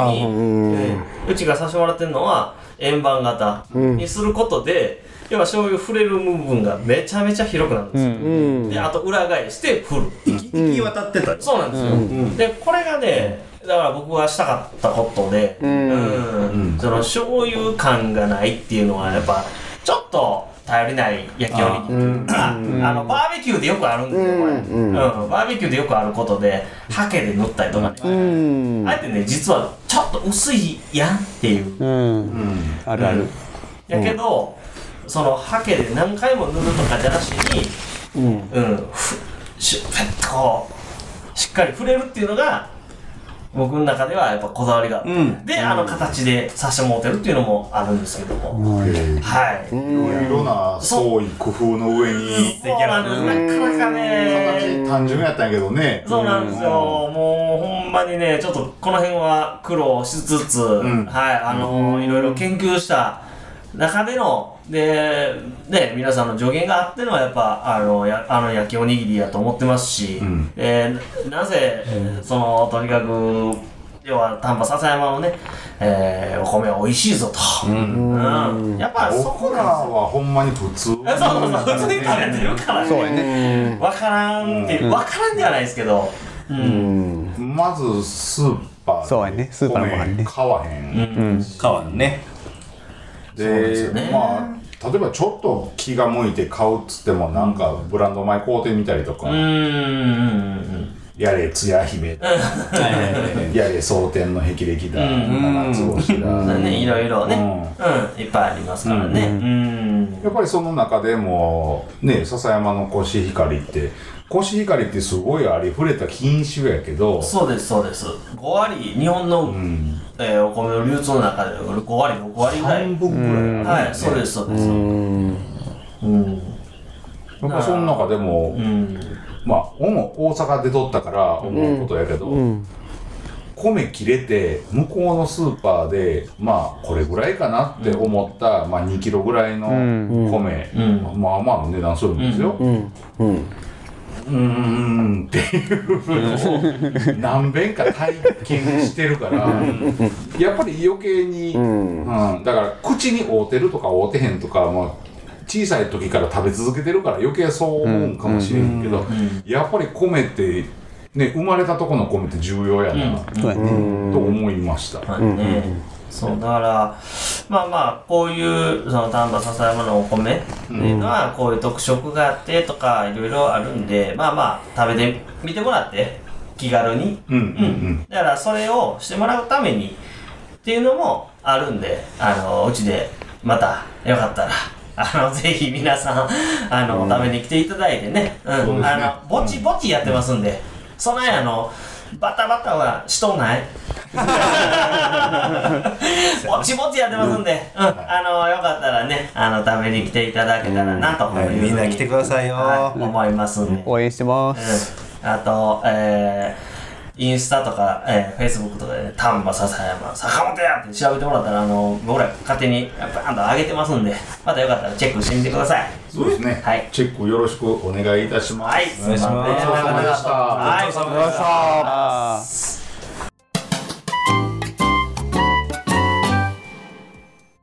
ーうちがさせてもらってるのは円盤型にすることで、要は醤油触れる部分がめちゃめちゃ広くなるんですよ、であと裏返して振る、行き渡ってた。よそうなんですよ、でこれがねだから僕がしたかったことで、うん。その醤油感がないっていうのはやっぱちょっと頼りない焼きおにぎり。あのバーベキューでよくあるんですよこれ、うんバーベキューでよくあることでハケで塗ったりとかあえてね実はちょっと薄いやんっていう。うん。あるある。やけど、そのハケで何回も塗るとかじゃなしにうん。ふっとこうしっかり触れるっていうのが僕の中ではやっぱこだわりがあって、うん。であの形でさせてもらってるっていうのもあるんですけども、はい、いろいろな創意工夫の上に。そう。なんですなかなかね。形単純やったんやけどね。そうなんですよ、もうほんまにねちょっとこの辺は苦労しつつ、ん。はい。あのいろいろ研究した中でのでね皆さんの助言があってのはやっぱあのやあの焼きおにぎりやと思ってますし、ん。えーなぜ、そのとにかく要は丹波篠山のね、えーお米は美味しいぞと、うん。やっぱそこ僕らはほんまに普通。そうそうそう。普通に食べてるからそうやね。わからんっていう、わからんではないですけど、うん。うん。まずスーパーでそうやね。スーパーのご飯ね。米買わへん、うん。変わるねでまあ例えばちょっと気が向いて買うっつってもなんかブランド米買うてみたりとか、やれつや姫だやれ蒼天の霹靂だ。うん七つ星だ、そうねいろいろね、うん。いっぱいありますからね。うん。やっぱりその中でもね笹山のコシヒカリってコシヒカリってすごいありふれた品種やけどそうですそうです。5割日本の、うん。えーお米の流通の中で5割6割ぐらい。半分ぐらい、はいそうですそうです。うん。うん。やっぱその中でも、うん。まあ主大阪で取ったから思うことやけど、うん。米切れて向こうのスーパーでまあこれぐらいかなって思った、まあ2キロぐらいのん。米、うん。まあまあの値段するんですよ。うんうんうーんっていうのを何遍か体験してるからやっぱり余計に、うん。うん。だから口に合うてるとか合うてへんとか、まあ、小さい時から食べ続けてるから余計そう思うんかもしれんけど、やっぱり米って、ね、生まれたとこの米って重要やな、と思いました。はいね、そうだからまあまあこういうその丹波篠山のお米っていうのはこういう特色があってとかいろいろあるんでまあまあ食べてみてもらって気軽に。うんうんだからそれをしてもらうためにっていうのもあるんであのうちでまたよかったらあの ぜひ皆さんあの、食べに来ていただいてね,、うん。あのぼちぼちやってますんで、そないあのバタバタはしとんない？ぼちぼちやってますんで、うん、あのよかったらねあの食べに来ていただけたらなとはい。みんな来てくださいよ。はい。思いますんで、応援してます。うん。あと、えー、インスタとか、えー、フェイスブックとかで、ね、丹波篠山、坂本やって調べてもらったら、あの、僕ら勝手にバーンと上げてますんで、またよかったらチェックしてみてください。そうですね、はい。チェックよろしくお願いいたします。はい、お願いしますお疲れ様でした。はい、お疲れ様でした。あ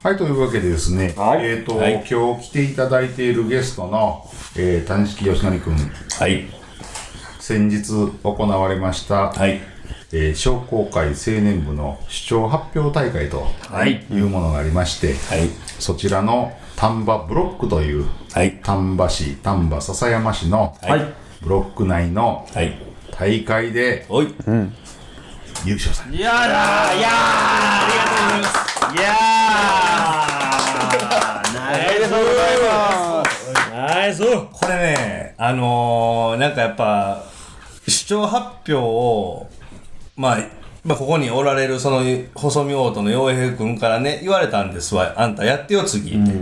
はい、というわけでですね、はい。えっ、と、はい。今日来ていただいているゲストの、えー、谷敷義則君、はい。先日行われました、はい。えー商工会青年部の主張発表大会とはい。いうものがありまして、はい。そちらの丹波ブロックというはい。丹波市丹波篠山市のはい。ブロック内のはい。大会でおい。優勝されいやーだーいやーありがとうございます。いやー。ナイス。ナイス。これねあのー、なんかやっぱ主張発表をまあまあ、ここにおられるその細見オートの洋平君からね言われたんですわ。あんたやってよ次。って、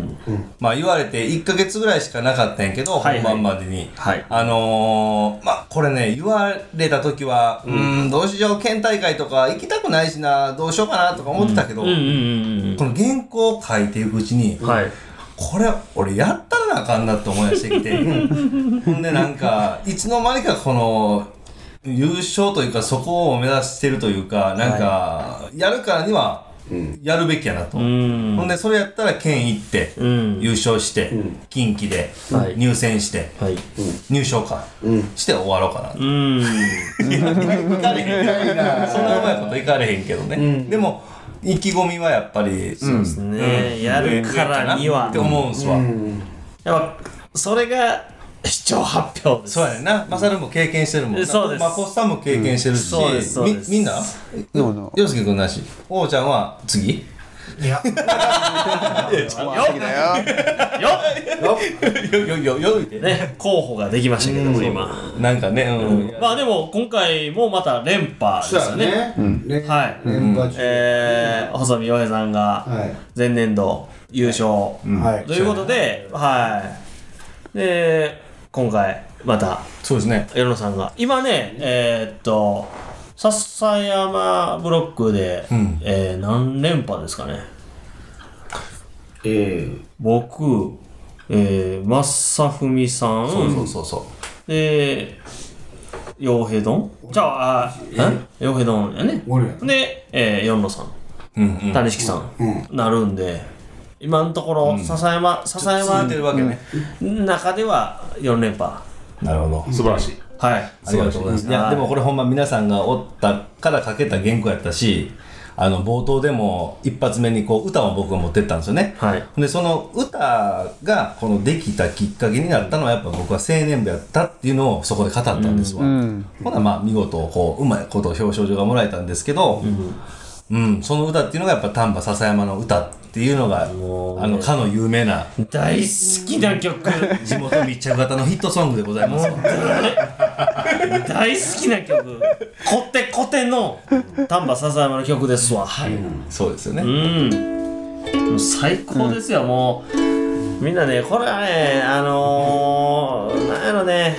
まあ言われて1ヶ月ぐらいしかなかったんやけど、はいはい。本番までに、はい。あのー、まあこれね言われた時はうーんどうしよう県大会とか行きたくないしなどうしようかなとか思ってたけど、うんうんうんこの原稿を書いていくうちに、うん。はい。これ俺やったらなあかんなって思い出してきて。ほんでなんかいつの間にかこの優勝というかそこを目指してるというかなんかやるからにはやるべきやなと、うん。ほんでそれやったら県行ってうん。優勝して近畿ではい。入選してはい。入賞か。して終わろうかなうかれへん そんなうまいこといかれへんけどね、でも意気込みはやっぱりそうですね。やるからには。って。思うんすわ、やっぱそれが視聴発表です。そうやなマサルも経験してるもんな。そうです。まこっさんも経験してるし、そうですそうです。みみんな？どうぞ。洋介君なし。王ちゃんは次？いや。よよよよよね候補ができましたけども今。なんかねうん、まあでも今回もまた連覇ですよね。ね。はい。連覇中。えー、細見洋平さんがはい。前年度優勝はい。ということで、はい。で、今回、また、そうですね。世野さんが、今ね、えーっと、笹山ブロックで、ん。えー何連覇ですかね。え僕、えー、正文さん、そうそうそうそで、洋平丼じゃあ、あえ？洋平丼やね。で、えー、四野さん、ううん。うん谷敷さん、なるんで、今のところ、笹山、笹続山いてるわけね、中では4連覇。なるほど素晴らしいはい。ありがとうございます。いや、でもこれほんま皆さんがおったからかけた原稿やったし、あの、冒頭でも一発目にこう、歌を僕が持ってったんですよね。はい。で、その歌が、このできたきっかけになったのは、やっぱ僕は青年部やったっていうのをそこで語ったんですわ。うんほな、まあ、見事、こう、うまいこと表彰状がもらえたんですけど、うん、その歌っていうのがやっぱ丹波篠山の歌っていうのが、あの、かの有名な大好きな曲。地元密着型のヒットソングでございますわ。大好きな曲。コテコテの丹波篠山の曲ですわ。そうですよね。うん。最高ですよ、もう。みんなね、これはね、あのー、なんやろね、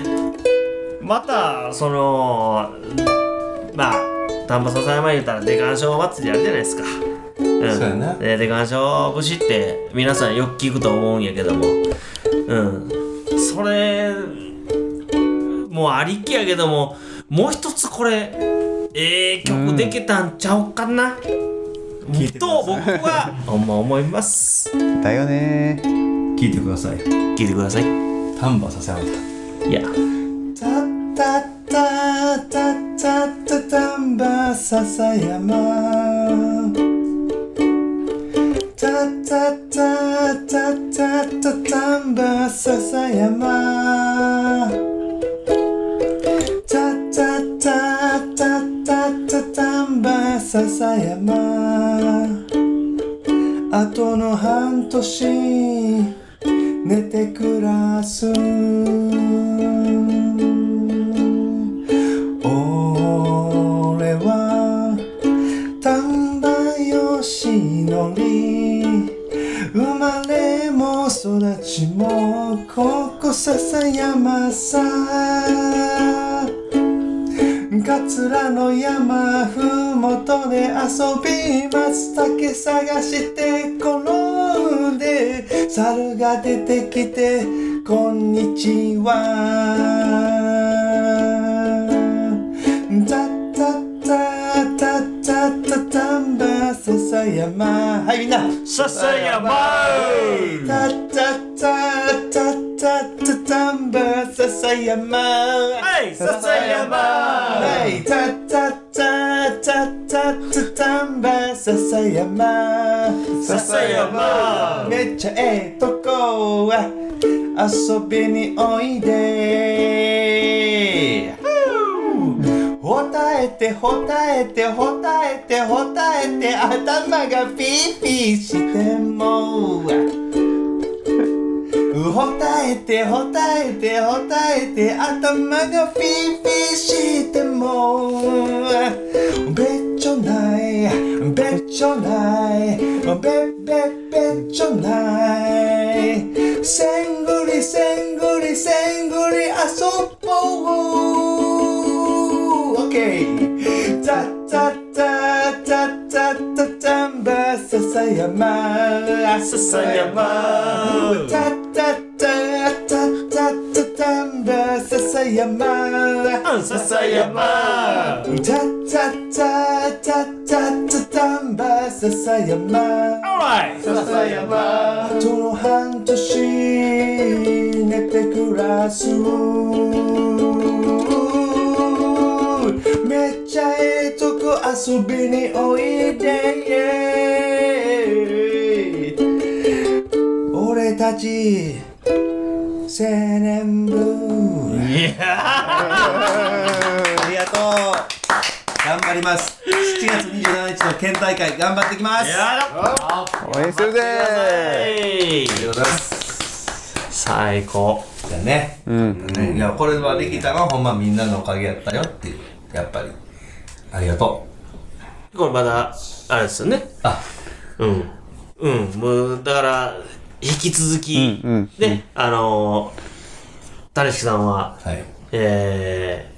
また、その、まあ、丹波篠山言うたら、出願賞祭りあるじゃないですか。うん、そうやな。で出願賞節って皆さんよく聞くと思うんやけども。うん。それもうありきやけどももう一つこれええ曲できたんちゃうかな、と僕はほんま思います。だよね。聞いてください。聞いてください。丹波篠山歌。いや。タッタッタッタッたたたんばやま。たたたたたたたんばささやま。たたたたたたたんばささやま。あとの半年寝て暮らす。育ちもここ笹山さ。桂の山ふもとで遊びます。竹探して転んで。猿が出てきてこんにちは。タッタッタッタッタッタ丹波笹山。はいみんな。笹山。タッタッタッタッタッタ丹波笹山はい笹山はい、タッタッタッタッタッタ丹波笹山笹山めっちゃええとこは遊びにおいでほたえてほたえてほたえてほたえて頭がピーピーしてもほたえてほたえてほたえて頭がピーピーしてもべっちょないべっちょないべべべっちょない。せんぐりせんぐりせんぐり遊ぼう。OK タッタッタッタッタッタッタンバ笹山笹山タッタッタッタッタッタタンバ笹山笹山タッタッタッタッタッタタンバ笹山 Alright 笹山あとの半年寝て暮らす遊びにおいで俺たちセレンブいやありがとう。頑張ります。7月27日の県大会頑張ってきます。や応援するぜー。ありがとうござい。ます最高。じゃあね、うん。いやこれはできたのはほんまみんなのおかげやったよっていう。やっぱり。ありがとこれまだ、あれですよね。あ。うん。うん。もう、だから、引き続き、うんうんね、あのー、種敷さんは、うはい。え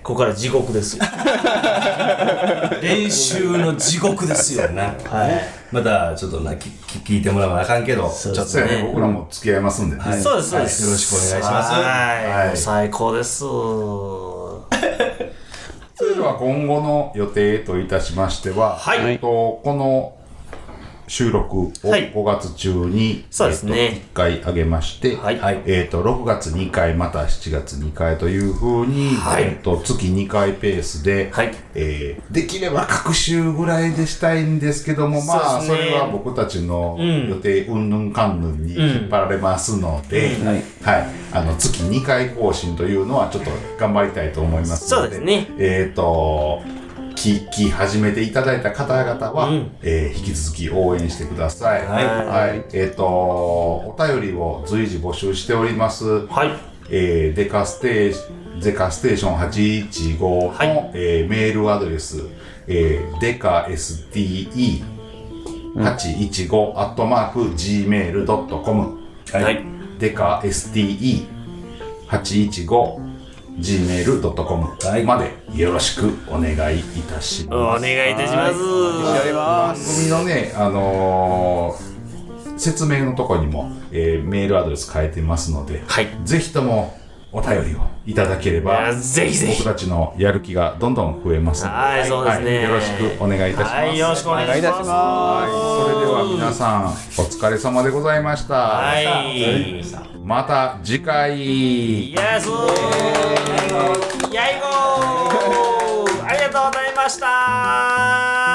ー、ここから地獄ですよ。練習の地獄ですよ。な はい。またちょっとなきき聞いてもらわなあかんけどそうちょっとね。僕らも付き合いますんで、はい。そうですそうです。はい。よろしくお願いします。はい。はい。もう最高です。それでは今後の予定といたしましては、はい。とこの収録をはい。5月中に、そうですね。えっと1回上げまして、はい。えっと6月2回また7月2回というふうに、はい。えっと月2回ペースで、はい。えーできれば各週ぐらいでしたいんですけどもまあそねれは僕たちのん。予定うんぬんかんぬんに引っ張られますので、はい。あの月2回更新というのはちょっと頑張りたいと思いますのでそうですね。えっ、と聞き始めていただいた方々は、うんえー引き続き応援してください。はいはいえっ、とお便りを随時募集しております。はい。えーデカステーゼカステーション815の、はいえーメールアドレス、えー、デカ STE 815アットマーク gmail.com はい。デカ STE 815 gmail.com までよろしくお願いいたしおます。願いいたします。やりま番組のね、あのー説明のところにも、えーメールアドレス変えてますので、はい。ぜひともお便りをいただければ、ぜひぜひ僕。たちのやる気がどんどん増えますので、はい、そうですね。はいよろしくお願いいたします。はい、よろしくお願いします。お願いいたしはいそれでは皆さんお疲れ様でございました。はい。また次回。イエスやいごーありがとうございました